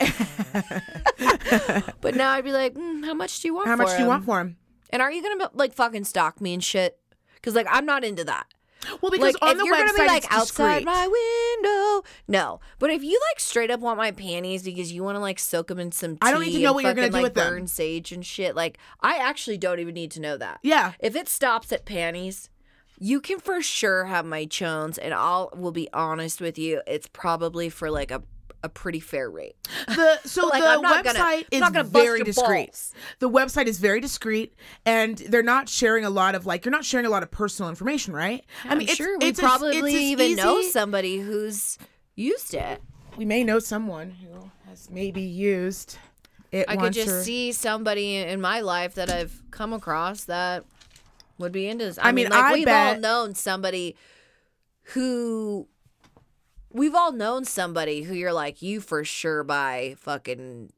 But now I'd be like, mm, How much do you want How for much do you want for them? And are you going to like fucking stalk me and shit? Because like I'm not into that. Well, because Like on the you're website, gonna be like outside discreet. my window, no. But if you like straight up want my panties because you want to like soak them in some tea I don't and know what you're gonna fucking, do like, with them. burn sage and shit, like I actually don't even need to know that. Yeah. If it stops at panties, you can for sure have my chones, and I'll will be honest with you, it's probably for like a a pretty fair rate. The so Like, the website gonna- is not gonna very discreet. balls. The website is very discreet, and they're not sharing a lot of like you're not sharing a lot of personal information, right? I I'm mean, it's, sure we it's probably as even know somebody who's used it. We may know someone who has maybe used it. I could just or- see somebody in my life that I've come across that would be into this. I I, mean, mean, like I we've all known somebody who we've all known somebody who you're like, you for sure buy fucking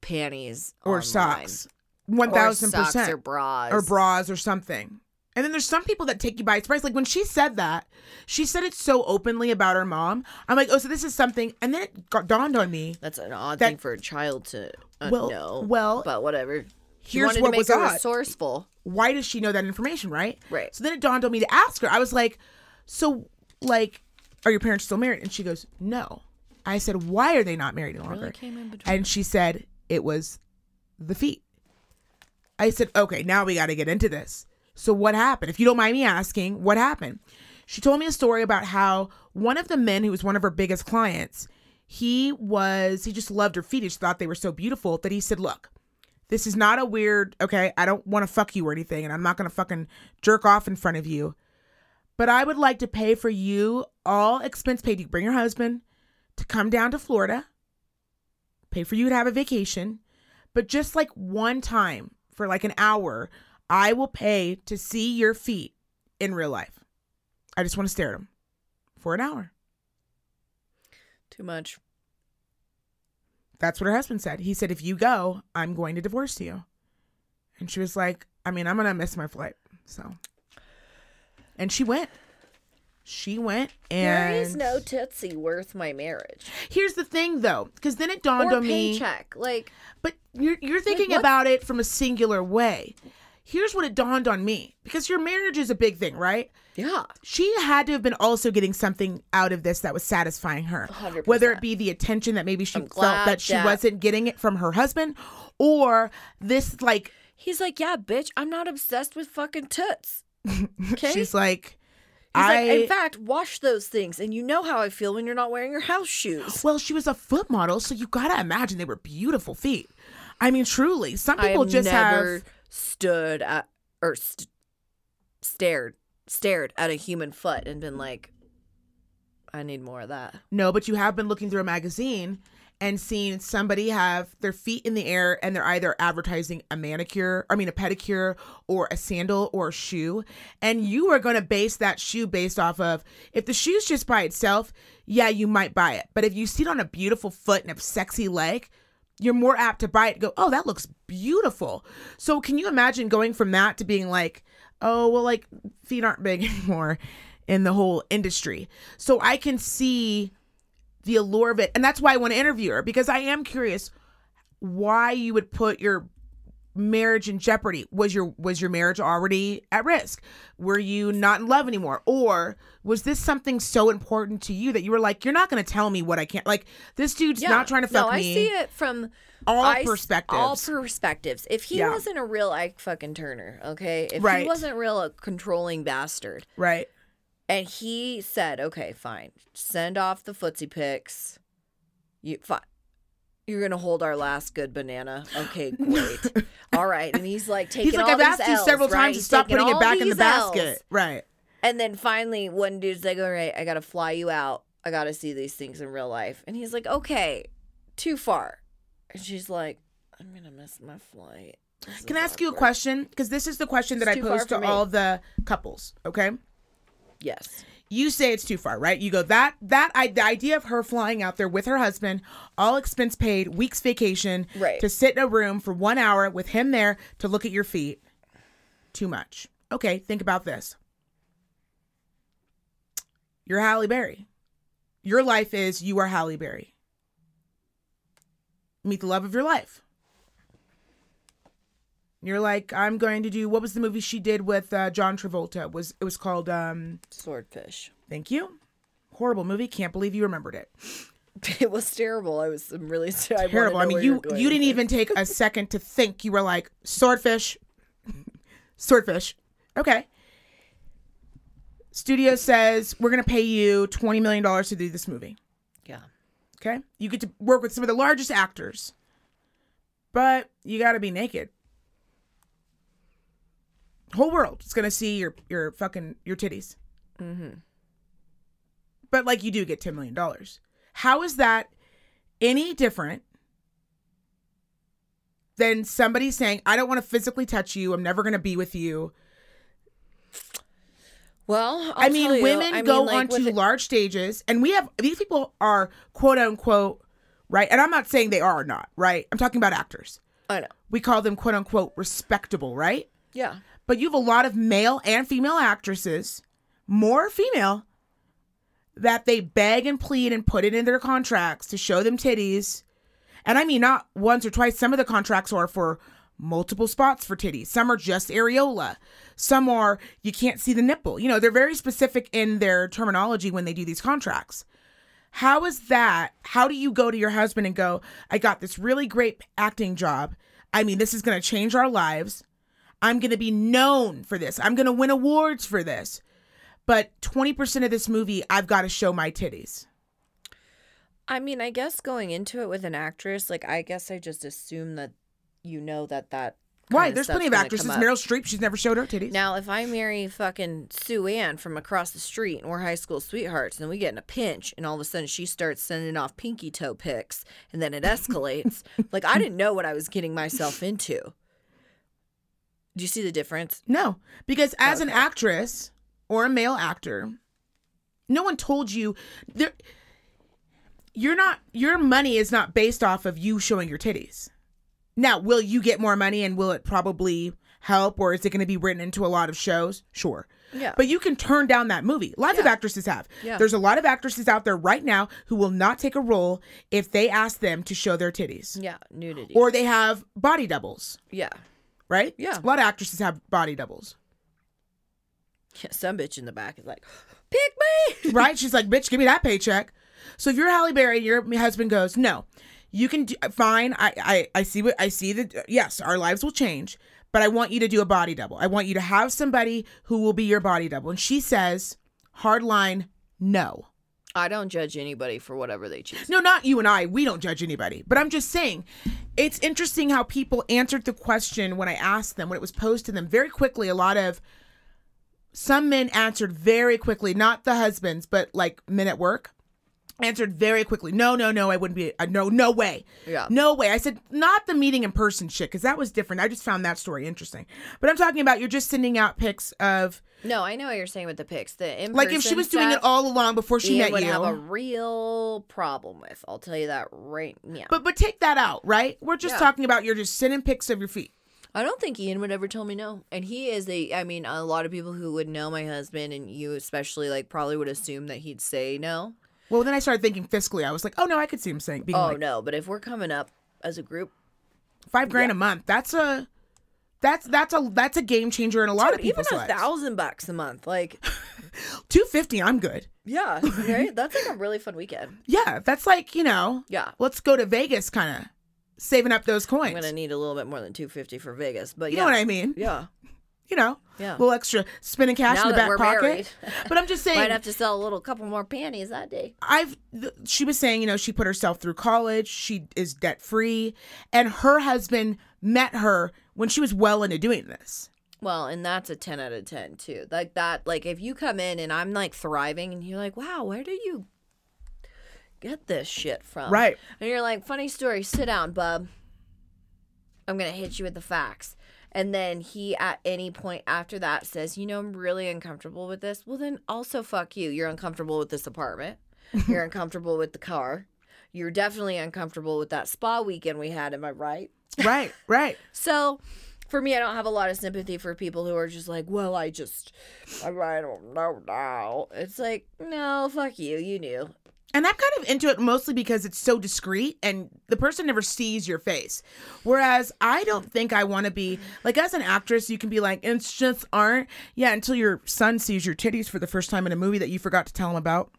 panties or online. socks, thousand socks or percent, bras or bras or something. And then there's some people that take you by surprise. Like when she said that, she said it so openly about her mom. I'm like, oh, so this is something. And then it got, dawned on me. That's an odd That- thing for a child to uh, Well, know. well, but whatever. She here's what to make was her odd. resourceful. why does she know that information, right? Right. So then it dawned on me to ask her. I was like, so like, are your parents still married? And she goes, no. I said, why are they not married any longer? Really came in between. And she said it was the feet. I said, okay, now we got to get into this. So what happened? If you don't mind me asking, what happened? She told me a story about how one of the men who was one of her biggest clients, he was he just loved her feet. He just thought they were so beautiful that he said, look, this is not a weird, okay, I don't want to fuck you or anything, and I'm not going to fucking jerk off in front of you. But I would like to pay for you all expense paid. You bring your husband to come down to Florida, pay for you to have a vacation, but just like one time for like an hour, I will pay to see your feet in real life. I just want to stare at them for an hour. Too much. That's what her husband said. He said, if you go, I'm going to divorce you. And she was like, I mean, I'm going to miss my flight. So, and she went. She went. And There is no tootsie worth my marriage here's the thing though, because then it dawned or on me. paycheck. Like But you're you're thinking what- about it from a singular way. Here's what it dawned on me because your marriage is a big thing, right? yeah, She had to have been also getting something out of this that was satisfying her. 100%. Whether it be the attention that maybe she I'm felt that she that- wasn't getting it from her husband or this like he's like, yeah, bitch, I'm not obsessed with fucking toots. Okay. she's like I like, in fact, wash those things, and you know how I feel when you're not wearing your house shoes. well, she was a foot model, so you gotta imagine they were beautiful feet. I mean, truly, some people have just have stood at or st- stared stared at a human foot and been like, I need more of that. No, but you have been looking through a magazine and seen somebody have their feet in the air and they're either advertising a manicure, I mean a pedicure or a sandal or a shoe. And you are going to base that shoe based off of if the shoe's just by itself, yeah, you might buy it. But if you see it on a beautiful foot and a sexy leg, you're more apt to buy it go, oh, that looks beautiful. So can you imagine going from that to being like, oh, well, like feet aren't big anymore in the whole industry. So I can see the allure of it. And that's why I want to interview her because I am curious why you would put your marriage in jeopardy. Was your was your marriage already at risk? Were you not in love anymore? Or was this something so important to you that you were like, you're not going to tell me what I can't like this dude's not trying to fuck no, me. I see it from All I perspectives. All perspectives. If he Yeah. wasn't a real Ike fucking Turner, okay, if Right. he wasn't real a controlling bastard, right. And he said, "Okay, fine, send off the footsie pics. You fine." You're gonna hold our last good banana. Okay, great. All right, and he's like taking He's like, all I've these asked you L's, several right? times to stop putting it back in the these L's. basket. Right. And then finally, one dude's like, "All right, I gotta fly you out. I gotta see these things in real life." And he's like, "Okay, too far." And she's like, "I'm gonna miss my flight." This Can I ask you a question? Because this is the question that It's I pose to me. all the couples. Okay. Yes. You say it's too far, right? You go that that I, the idea of her flying out there with her husband, all expense paid, weeks vacation, Right. to sit in a room for one hour with him there to look at your feet. Too much. Okay, think about this. You're Halle Berry. Your life is you are Halle Berry. Meet the love of your life. You're like, I'm going to do what was the movie she did with uh, John Travolta? Was it was called um Swordfish. Thank you. Horrible movie. Can't believe you remembered it. It was terrible. I was I'm really I Terrible. I mean, you going you didn't even take a second to think. You were like swordfish, swordfish. Okay. Studio says we're gonna pay you twenty million dollars to do this movie. Yeah. Okay. You get to work with some of the largest actors, but you got to be naked. Whole world is gonna see your your fucking your titties. Mm-hmm. but like you do get $10 million. How is that any different than somebody saying, I don't want to physically touch you. I'm never going to be with you. Well, I'll i mean, women I mean, go like, onto it- large stages, and we have these people are quote unquote, right? And I'm not saying they are or not, right? I'm talking about actors. I know. We call them quote unquote respectable, right? Yeah. But you have a lot of male and female actresses, more female, that they beg and plead and put it in their contracts to show them titties. And I mean, not once or twice. Some of the contracts are for multiple spots for titties. Some are just areola. Some are you can't see the nipple. You know, they're very specific in their terminology when they do these contracts. How is that? How do you go to your husband and go, I got this really great acting job. I mean, this is going to change our lives. I'm going to be known for this. I'm going to win awards for this. But 20% of this movie, I've got to show my titties. I mean, I guess going into it with an actress, like I guess I just assume that you know that that. Right. There's plenty of actresses. Meryl Streep, she's never showed her titties. Now, if I marry fucking Sue Ann from across the street and we're high school sweethearts, and then we get in a pinch, and all of a sudden she starts sending off pinky toe pics, and then it escalates. like I didn't know what I was getting myself into. Do you see the difference? No, because as an actress or a male actor, no one told you there. You're not. Your money is not based off of you showing your titties. Now, will you get more money and will it probably help, or is it going to be written into a lot of shows? Sure. Yeah. But you can turn down that movie. Lots of actresses have. Yeah. There's a lot of actresses out there right now who will not take a role if they ask them to show their titties. yeah, nudity. Or they have body doubles, yeah. Right? Yeah. A lot of actresses have body doubles. yeah, some bitch in the back is like, pick me. right? She's like, bitch, give me that paycheck. So if you're Halle Berry, your husband goes, no, you can do fine. I, I, I see what I see that. Yes, our lives will change, but I want you to do a body double. I want you to have somebody who will be your body double. And she says, hard line, no. I don't judge anybody for whatever they choose. No, not you and I. We don't judge anybody. But I'm just saying, it's interesting how people answered the question when I asked them, when it was posed to them very quickly. A lot of some men answered very quickly, not the husbands, but like men at work answered very quickly. No, no, no, I wouldn't be. Uh, no, no way. Yeah. No way. I said, not the meeting in person shit, because that was different. I just found that story interesting. But I'm talking about you're just sending out pics of, No, I know what you're saying with the pics. The like, if she was doing it all along before she Ian met would you. have a real problem with. I'll tell you that right now. but but take that out, right? We're just Yeah. talking about you're just sending pics of your feet. I don't think Ian would ever tell me no. And he is a I mean, a lot of people who would know my husband and you especially like probably would assume that he'd say no. Well, then I started thinking fiscally. I was like, oh no, I could see him saying being Oh like no, but if we're coming up as a group, five grand a month. That's a that's that's a that's a game changer in a lot dude, of even people's a lives. thousand bucks a month, like Two fifty, I'm good. yeah, right? That's like a really fun weekend. Yeah, that's like you know, Yeah. let's go to Vegas, kind of saving up those coins. I'm gonna need a little bit more than two fifty for Vegas, but you yeah, know what I mean? yeah, You know, yeah. a little extra spinning cash now in the back pocket. married, But I'm just saying, might have to sell a little couple more panties that day. I've th- she was saying, you know, she put herself through college, she is debt free, and her husband met her when she was well into doing this. Well, and that's a 10 out of 10 too. Like that, like if you come in and I'm like thriving and you're like, wow, where do you get this shit from? Right. And you're like, funny story, sit down, bub. I'm going to hit you with the facts. And then he, at any point after that, says, you know, I'm really uncomfortable with this. Well, then also fuck you. You're uncomfortable with this apartment. You're uncomfortable with the car. You're definitely uncomfortable with that spa weekend we had. Am I right? Right, right. So for me, I don't have a lot of sympathy for people who are just like, well, I just, I, I don't know now. It's like, no, fuck you. You knew. And I'm kind of into it mostly because it's so discreet and the person never sees your face. Whereas I don't think I want to be like as an actress, you can be like, it's just art. Yeah, until your son sees your titties for the first time in a movie that you forgot to tell him about.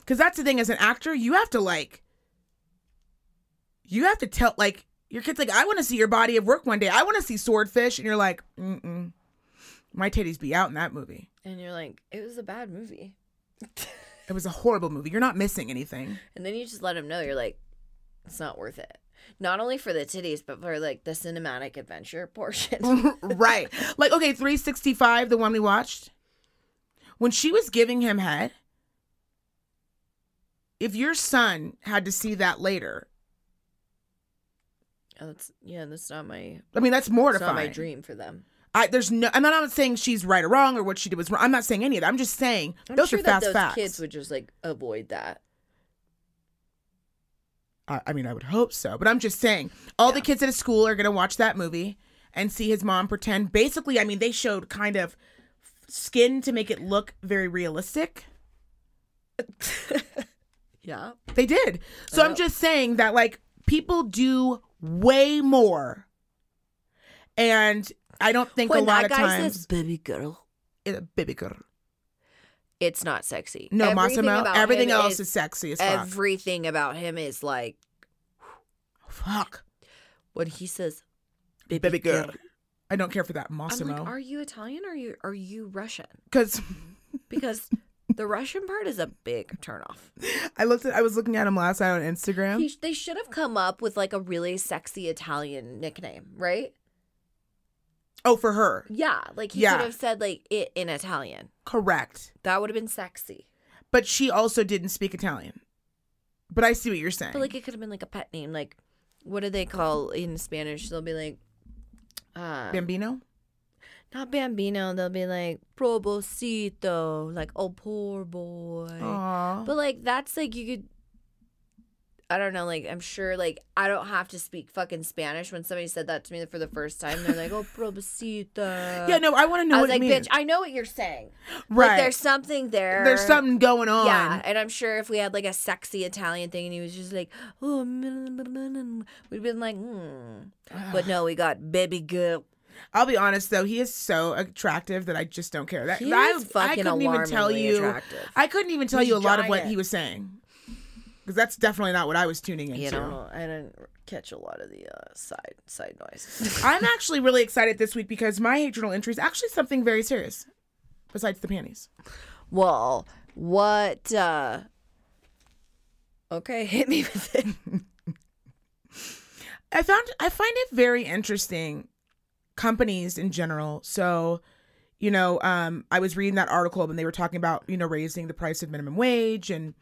Because that's the thing, as an actor, you have to like, you have to tell like your kid's like, I want to see your body of work one day. I want to see Swordfish, and you're like, mm my titties be out in that movie. And you're like, it was a bad movie. It was a horrible movie. You're not missing anything. And then you just let them know you're like, it's not worth it. Not only for the titties, but for like the cinematic adventure portion. right. Like, okay, 365, the one we watched, when she was giving him head, if your son had to see that later, Oh, that's yeah, that's not my I mean, that's that's mortifying. not my dream for them. I, there's no, I'm not saying she's right or wrong or what she did was wrong. I'm not saying any of that. I'm just saying I'm those sure are that those facts. kids would just like avoid that. I, I mean, I would hope so, but I'm just saying all the kids at a school are going to watch that movie and see his mom pretend. Basically, I mean, they showed kind of skin to make it look very realistic. Yeah. They did. So I'm just saying that like people do way more. And I don't think when a lot that of guy times says baby girl, Eh, baby girl. it's not sexy. No, Everything Massimo. Everything else is, sexy as fuck. everything about him is like fuck. when he says Baby, girl. I don't care for that I'm Massimo. like, are you Italian or are you are you Russian? Because Because the Russian part is a big turnoff. I looked at I was looking at him last night on Instagram. He, they should have come up with like a really sexy Italian nickname, right? Oh, for her. Yeah, like he Yeah. could have said like it in Italian. Correct. That would have been sexy. But she also didn't speak Italian. But I see what you're saying. But like it could have been like a pet name. Like what do they call in Spanish? They'll be like uh Bambino? not bambino, they'll be like probosito, like oh poor boy. Aw. But like that's like you could I don't know, like I'm sure like I don't have to speak fucking Spanish when somebody said that to me for the first time. They're like, Oh probosita. yeah, no, I want to know I was like, bitch, I know what you're saying. right. Like there's something there. There's something going on. Yeah, and I'm sure if we had like a sexy Italian thing and he was just like, oh, we'd been like, hmm. But no, we got baby girl. I'll be honest though, he is so attractive that I just don't care. That He I, is fucking I couldn't even tell you. attractive. I couldn't even tell He's you a lot of what he was saying. Because that's definitely not what I was tuning into. You know, I didn't catch a lot of the uh, side side noise. I'm actually really excited this week because my hate journal entry is actually something very serious. Besides the panties. well, what? uh Okay, hit me with it. I found I find it very interesting companies in general. So, you know, um, I was reading that article and they were talking about, you know, raising the price of minimum wage and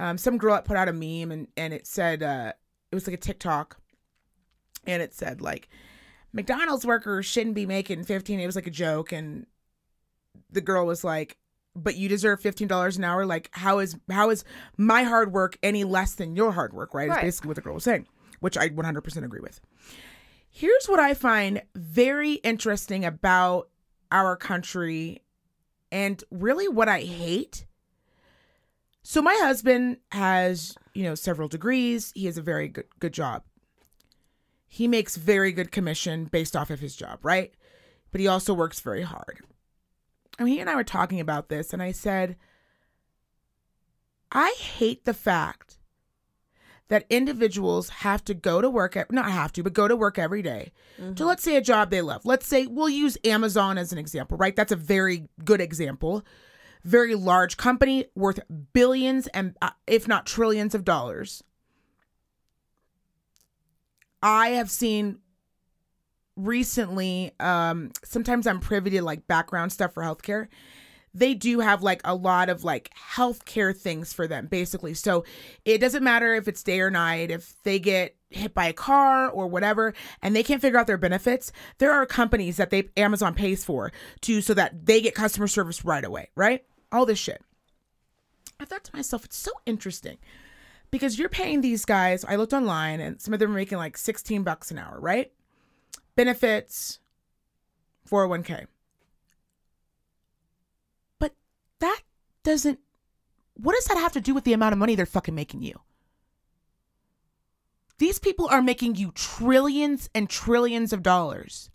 um, some girl had put out a meme and, and it said uh, it was like a TikTok and it said like McDonald's workers shouldn't be making 15 it was like a joke and the girl was like but you deserve $15 an hour. Like how is how is my hard work any less than your hard work? Right, Right. is basically what the girl was saying which i 100% agree with. Here's what i find very interesting about our country and really what i hate So my husband has, you know, several degrees. He has a very good good job. He makes very good commission based off of his job, right? But he also works very hard. And he and I were talking about this, and I said, I hate the fact that individuals have to go to work, at, not have to, but go to work every day mm-hmm. to, let's say, a job they love. Let's say we'll use Amazon as an example, right? That's a very good example. Very large company worth billions and, uh, if not trillions of dollars. I have seen recently, um, sometimes I'm privy to like background stuff for healthcare they do have like a lot of like healthcare things for them basically. So it doesn't matter if it's day or night if they get hit by a car or whatever and they can't figure out their benefits there are companies that they amazon pays for to so that they get customer service right away right? All this shit. I thought to myself it's so interesting because you're paying these guys i looked online and some of them are making like 16 bucks an hour right? Benefits 401k that doesn't what does that have to do with the amount of money they're fucking making you? These people are making you trillions and trillions of dollars.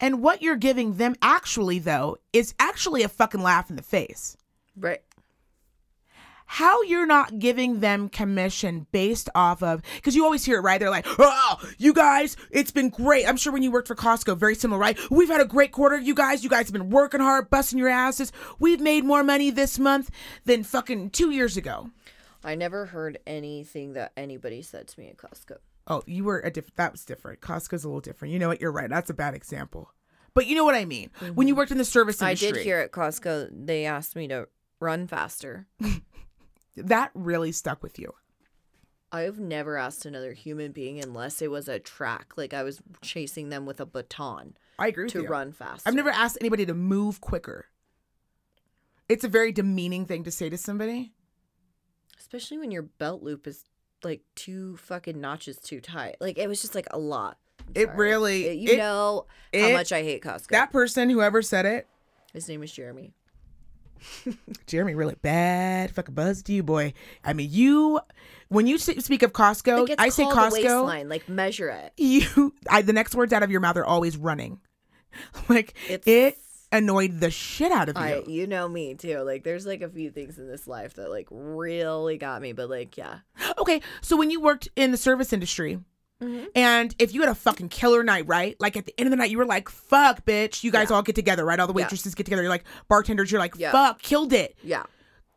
And what you're giving them actually though is actually a fucking laugh in the face. Right. How you're not giving them commission based off of because you always hear it right? They're like oh you guys it's been great. I'm sure when you worked for costco very similar right? We've had a great quarter. You guys you guys have been working hard busting your asses. We've made more money this month than fucking two years ago. I never heard anything that anybody said to me at Costco. oh you were a different that was different. Costco's a little different. You know what? You're right. That's a bad example. But you know what i mean. When you mm-hmm. worked in the service industry, I did hear at Costco they asked me to run faster. that really stuck with you I've never asked another human being unless it was a track, like I was chasing them with a baton i agree with to you run faster. I've never asked anybody to move quicker. It's a very demeaning thing to say to somebody. especially when your belt loop is like two fucking notches too tight. Like it was just like a lot. I'm It sorry. really- you it- know how it- much I hate Costco. That person, whoever said it, His name is Jeremy. Jeremy, really bad fucking buzz to you, boy. I mean, you, when you speak of Costco, I say Costco, waistline. Like measure it. you, I, the next words out of your mouth are always running. Like, It's it annoyed the shit out of you. I, you know me too. Like, there's like a few things in this life that like really got me. But like, yeah, Okay, so when you worked in the service industry, Mhm. and if you had a fucking killer night, right? Like at the end of the night, you were like, "Fuck, bitch!" You guys Yeah. all get together, right? All the Yeah. waitresses get together. You're like bartenders. You're like, Yeah. "Fuck, killed it! yeah,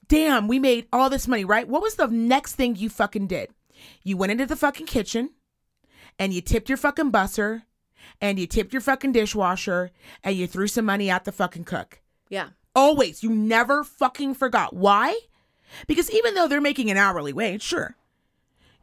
Damn, we made all this money, right?" What was the next thing you fucking did? You went into the fucking kitchen, and you tipped your fucking busser, and you tipped your fucking dishwasher, and you threw some money at the fucking cook. yeah. Always. You never fucking forgot. Why? Because even though they're making an hourly wage, sure,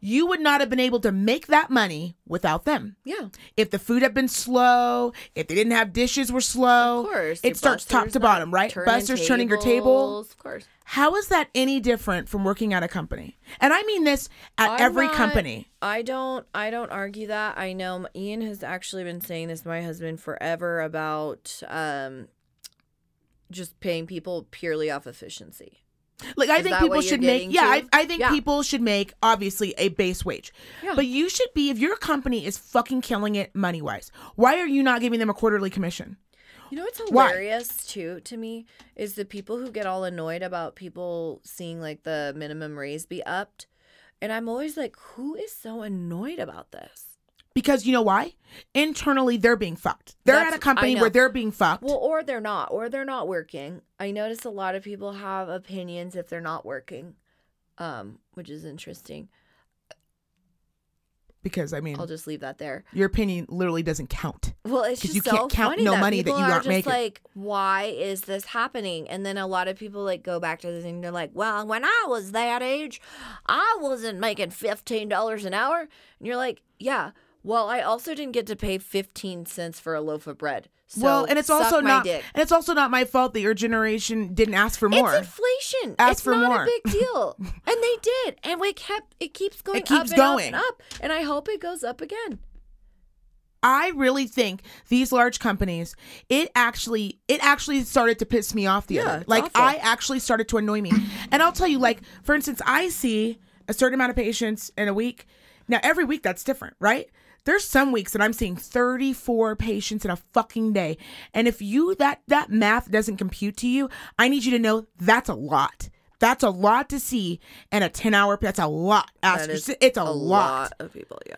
you would not have been able to make that money without them. Yeah, If the food had been slow, if they didn't have dishes were slow, of course. it starts top to bottom, right? turning Busters turning your table. tables, Of course. How is that any different from working at a company? And I mean this at I'm every not- company. I don't I don't argue that. I know Ian has actually been saying this my husband forever about um just paying people purely off efficiency. Like I Is think people should make yeah, I. I think Yeah. people should make obviously a base wage. Yeah. But you should be if your company is fucking killing it money wise, why are you not giving them a quarterly commission? You know what's Why? hilarious too to me is the people who get all annoyed about people seeing like the minimum raise be upped. And I'm always like, who is so annoyed about this? Because you know why? Internally they're being fucked. They're That's- at a company where they're being fucked. Well, or they're not, or they're not working. I notice a lot of people have opinions if they're not working, um, which is interesting. because I mean I'll just leave that there. your opinion literally doesn't count. Well, it's just you so can't count funny no that money that you are aren't just making. like, why is this happening? And then a lot of people like go back to the thing. They're like, well, when I was that age, I wasn't making fifteen dollars an hour. And you're like, yeah. Well, I also didn't get to pay fifteen cents for a loaf of bread. So well, and it's also not dick. and it's also not my fault that your generation didn't ask for more. It's inflation. Ask it's for not more. a big deal. and they did. And we kept it keeps going keeps up and going. up and up. And I hope it goes up again. I really think these large companies, it actually, it actually started to piss me off the Yeah, other. Like awful. I actually started to annoy me. And I'll tell you, like for instance, I see a certain amount of patients in a week. Now every week that's different, right? There's some weeks that I'm seeing 34 patients in a fucking day. And if you that that math doesn't compute to you, I need you to know that's a lot. That's a lot to see in a 10 hour. That's a lot. Ask it's a, a lot lot of people. Yeah.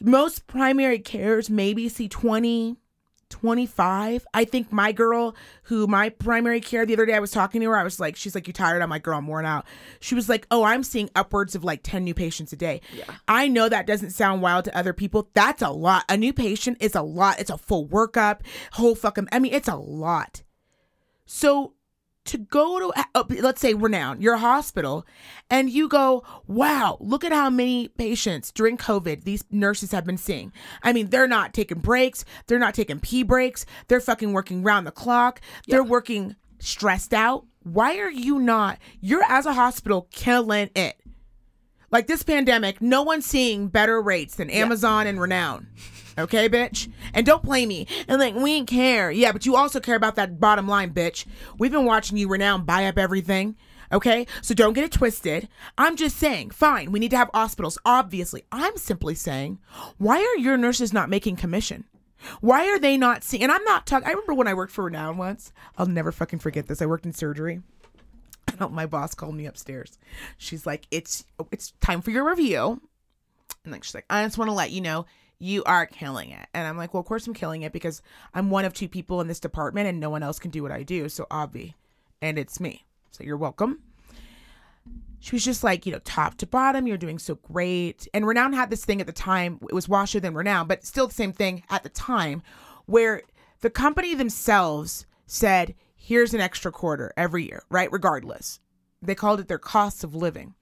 most primary cares maybe see 20 25 i think my girl who my primary care the other day i was talking to her i was like she's like you tired? I'm like girl i'm worn out. She was like oh i'm seeing upwards of like 10 new patients a day. Yeah. i know that doesn't sound wild to other people. That's a lot. A new patient is a lot. It's a full workup whole fucking i mean it's a lot. So to go to uh, let's say renown your hospital and you go wow look at how many patients during covid these nurses have been seeing. I mean they're not taking breaks they're not taking pee breaks they're fucking working round the clock they're working stressed out. Why are you not you're as a hospital killing it. Like this pandemic, no one's seeing better rates than Amazon and Renown. Okay, bitch? And don't play me. And like, we ain't care. Yeah, but you also care about that bottom line, bitch. We've been watching you, Renown, buy up everything. Okay? So don't get it twisted. I'm just saying, fine, we need to have hospitals, obviously. I'm simply saying, why are your nurses not making commission? Why are they not seeing? And I'm not talking, I remember when I worked for Renown once. I'll never fucking forget this. I worked in surgery. my boss called me upstairs. She's like, "It's oh, it's time for your review," and like she's like, "I just want to let you know you are killing it." And I'm like, "Well, of course I'm killing it because I'm one of two people in this department, and no one else can do what I do. So obvi, and it's me. So you're welcome." She was just like, you know, top to bottom, you're doing so great. And Renown had this thing at the time, it was Washoe than Renown, but still the same thing at the time, where the company themselves said, here's an extra quarter every year, right? Regardless. They called it their cost of living.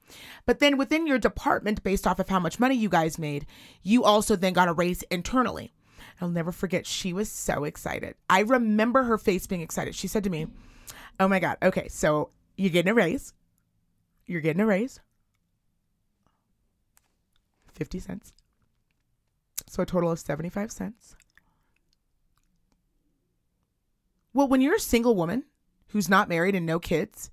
But then within your department, based off of how much money you guys made, you also then got a raise internally. I'll never forget, she was so excited. I remember her face being excited. She said to me, Oh my God, okay, so you're getting a raise. You're getting a raise. 50 cents. So a total of 75 cents. Well, when you're a single woman who's not married and no kids,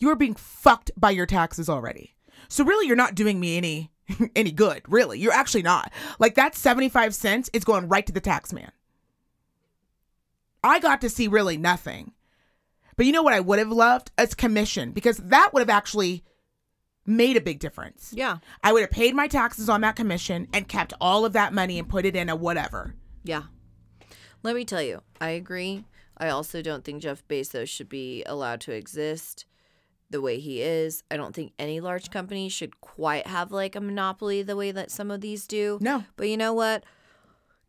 you are being fucked by your taxes already. So really you're not doing me any any good, really. You're actually not. Like that 75 cents is going right to the tax man. I got to see really nothing. But you know what I would have loved? It's commission because that would have actually made a big difference. Yeah. I would have paid my taxes on that commission and kept all of that money and put it in a whatever. Yeah. Let me tell you, I agree. I also don't think Jeff Bezos should be allowed to exist the way he is. I don't think any large company should quite have like a monopoly the way that some of these do. No. But you know what?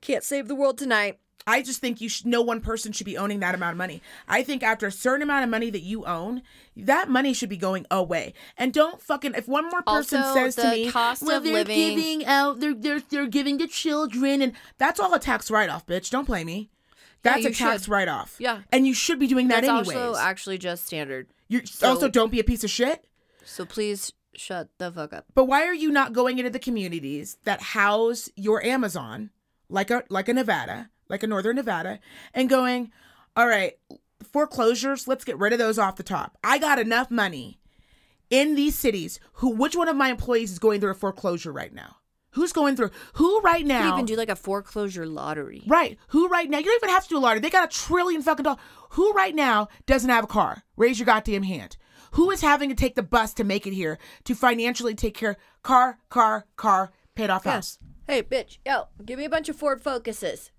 Can't save the world tonight. I just think you should, no one person should be owning that amount of money. I think after a certain amount of money that you own, that money should be going away. And don't fucking if one more person Also, says to me, cost "Well, of they're living- giving out, they're they're they're giving to children," and that's all a tax write off, bitch. Don't play me. That's you a tax write off. Yeah. and you should be doing that That's anyways. also actually just standard. You so- also don't be a piece of shit. So please shut the fuck up. But why are you not going into the communities that house your Amazon, like a like a Nevada, like a Northern Nevada, and going, all right, foreclosures, let's get rid of those off the top. I got enough money in these cities. Who which one of my employees is going through a foreclosure right now? Who's going through who right now? You could even do like a foreclosure lottery. Right. Who right now? You don't even have to do a lottery. They got a trillion fucking dollars. Who right now doesn't have a car? Raise your goddamn hand. Who is having to take the bus to make it here to financially take care? Car, car, car, paid off house. Hey, bitch, yo, give me a bunch of Ford Focuses.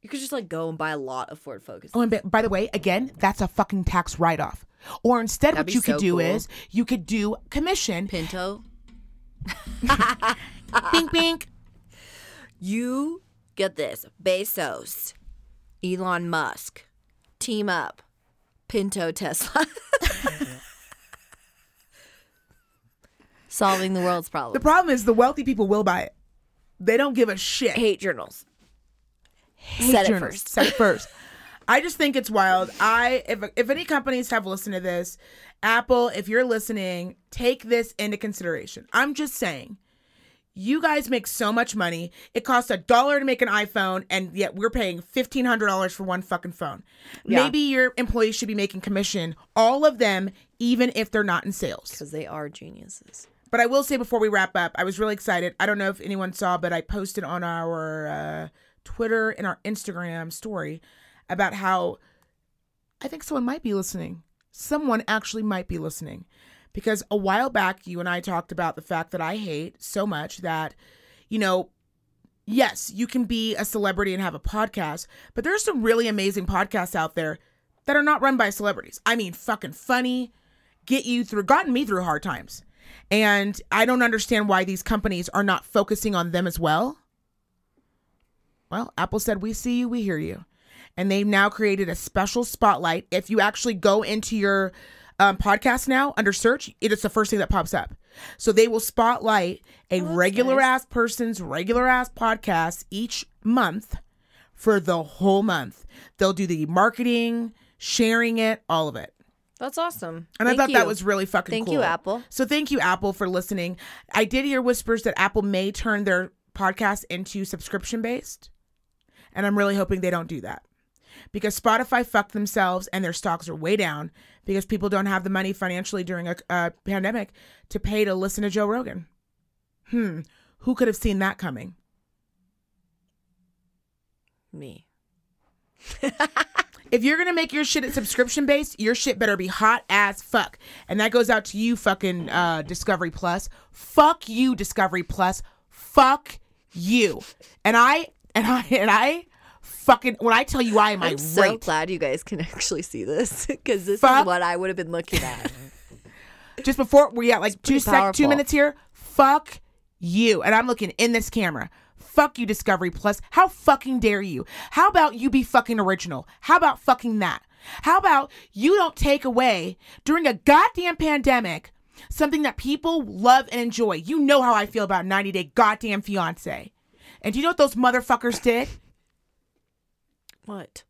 You could just like go and buy a lot of Ford Focuses. Oh, and by- by the way, again, that's a fucking tax write off. Or instead, That'd what you could do cool. is you could do commission. Pinto. bink, bink. You get this Bezos, Elon Musk, team up, Pinto Tesla. Solving the world's problem. The problem is the wealthy people will buy it. They don't give a shit. Hate journals. Hate Said it first. Said it first. I just think it's wild. I if if any companies have listened to this, Apple, if you're listening, take this into consideration. I'm just saying, You guys make so much money. It costs a dollar to make an iPhone, and yet we're paying fifteen hundred dollars for one fucking phone. Yeah. Maybe your employees should be making commission, all of them, even if they're not in sales. Because they are geniuses. But I will say before we wrap up, I was really excited. I don't know if anyone saw, but I posted on our uh, Twitter and our Instagram story about how I think someone might be listening. Someone actually might be listening. Because a while back, you and I talked about the fact that I hate so much that, you know, yes, you can be a celebrity and have a podcast, but there's some really amazing podcasts out there that are not run by celebrities. I mean, fucking funny, get you through, gotten me through hard times. And I don't understand why these companies are not focusing on them as well. Well, Apple said, We see you, we hear you. And they've now created a special spotlight. If you actually go into your um, podcast now under search, it is the first thing that pops up. So they will spotlight a regular nice. ass person's regular ass podcast each month for the whole month. They'll do the marketing, sharing it, all of it. That's awesome. And I Thank thought that was really fucking Thank cool. you, Apple. So thank you, Apple, for listening. I did hear whispers that Apple may turn their podcast into subscription based. And I'm really hoping they don't do that. Because Spotify fucked themselves and their stocks are way down because people don't have the money financially during a, a pandemic to pay to listen to Joe Rogan. Hmm. Who could have seen that coming? Me. If you're gonna make your shit subscription based, your shit better be hot as fuck. And that goes out to you, fucking uh, Discovery Plus. Fuck you, Discovery Plus. Fuck you. And I and I and I fucking when I tell you I am I'm so irate. glad you guys can actually see this because this Fuck. is what I would have been looking at. Just before we got like two sec two minutes here. Fuck you. And I'm looking in this camera. Fuck you, Discovery Plus. How fucking dare you? How about you be fucking original? How about fucking that? How about you don't take away during a goddamn pandemic something that people love and enjoy? You know how I feel about 90 Day Goddamn Fiance. And do you know what those motherfuckers did? What?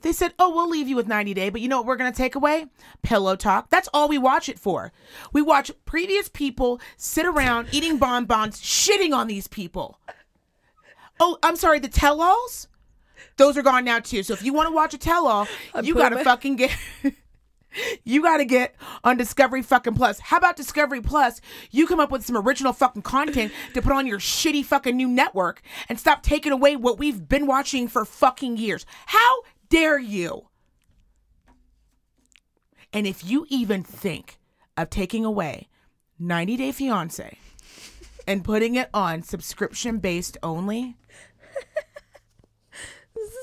They said, "Oh, we'll leave you with 90 Day, but you know what we're going to take away? Pillow talk. That's all we watch it for. We watch previous people sit around eating bonbons, shitting on these people. Oh, I'm sorry, the tell-alls? Those are gone now too. So if you want to watch a tell-all, you got to my- fucking get You got to get on Discovery fucking Plus. How about Discovery Plus? You come up with some original fucking content to put on your shitty fucking new network and stop taking away what we've been watching for fucking years. How dare you? And if you even think of taking away 90 Day Fiance and putting it on subscription based only,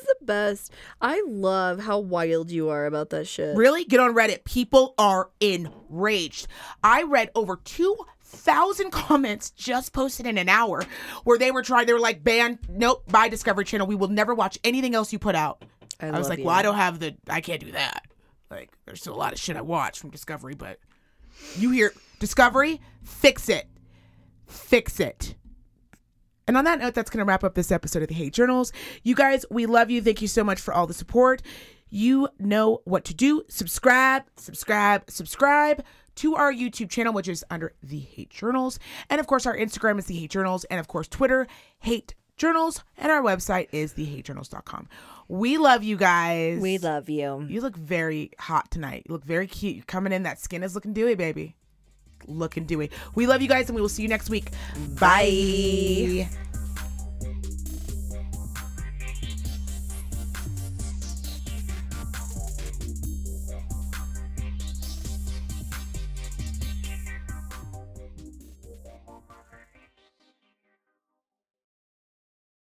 the best. I love how wild you are about that shit. Really? Get on Reddit. People are enraged. I read over 2,000 comments just posted in an hour where they were trying, they were like, ban, nope, buy Discovery Channel. We will never watch anything else you put out. I, I, was like, you. well, I don't have the, I can't do that. Like, there's still a lot of shit I watch from Discovery, but you hear Discovery, fix it. Fix it. And on that note, that's going to wrap up this episode of the Hate Journals. You guys, we love you. Thank you so much for all the support. You know what to do. Subscribe, subscribe, subscribe to our YouTube channel, which is under the Hate Journals. And of course, our Instagram is the Hate Journals. And of course, Twitter, Hate Journals. And our website is thehatejournals.com. We love you guys. We love you. You look very hot tonight. You look very cute. You're coming in. That skin is looking dewy, baby. Looking dewy. We love you guys, and we will see you next week. Bye.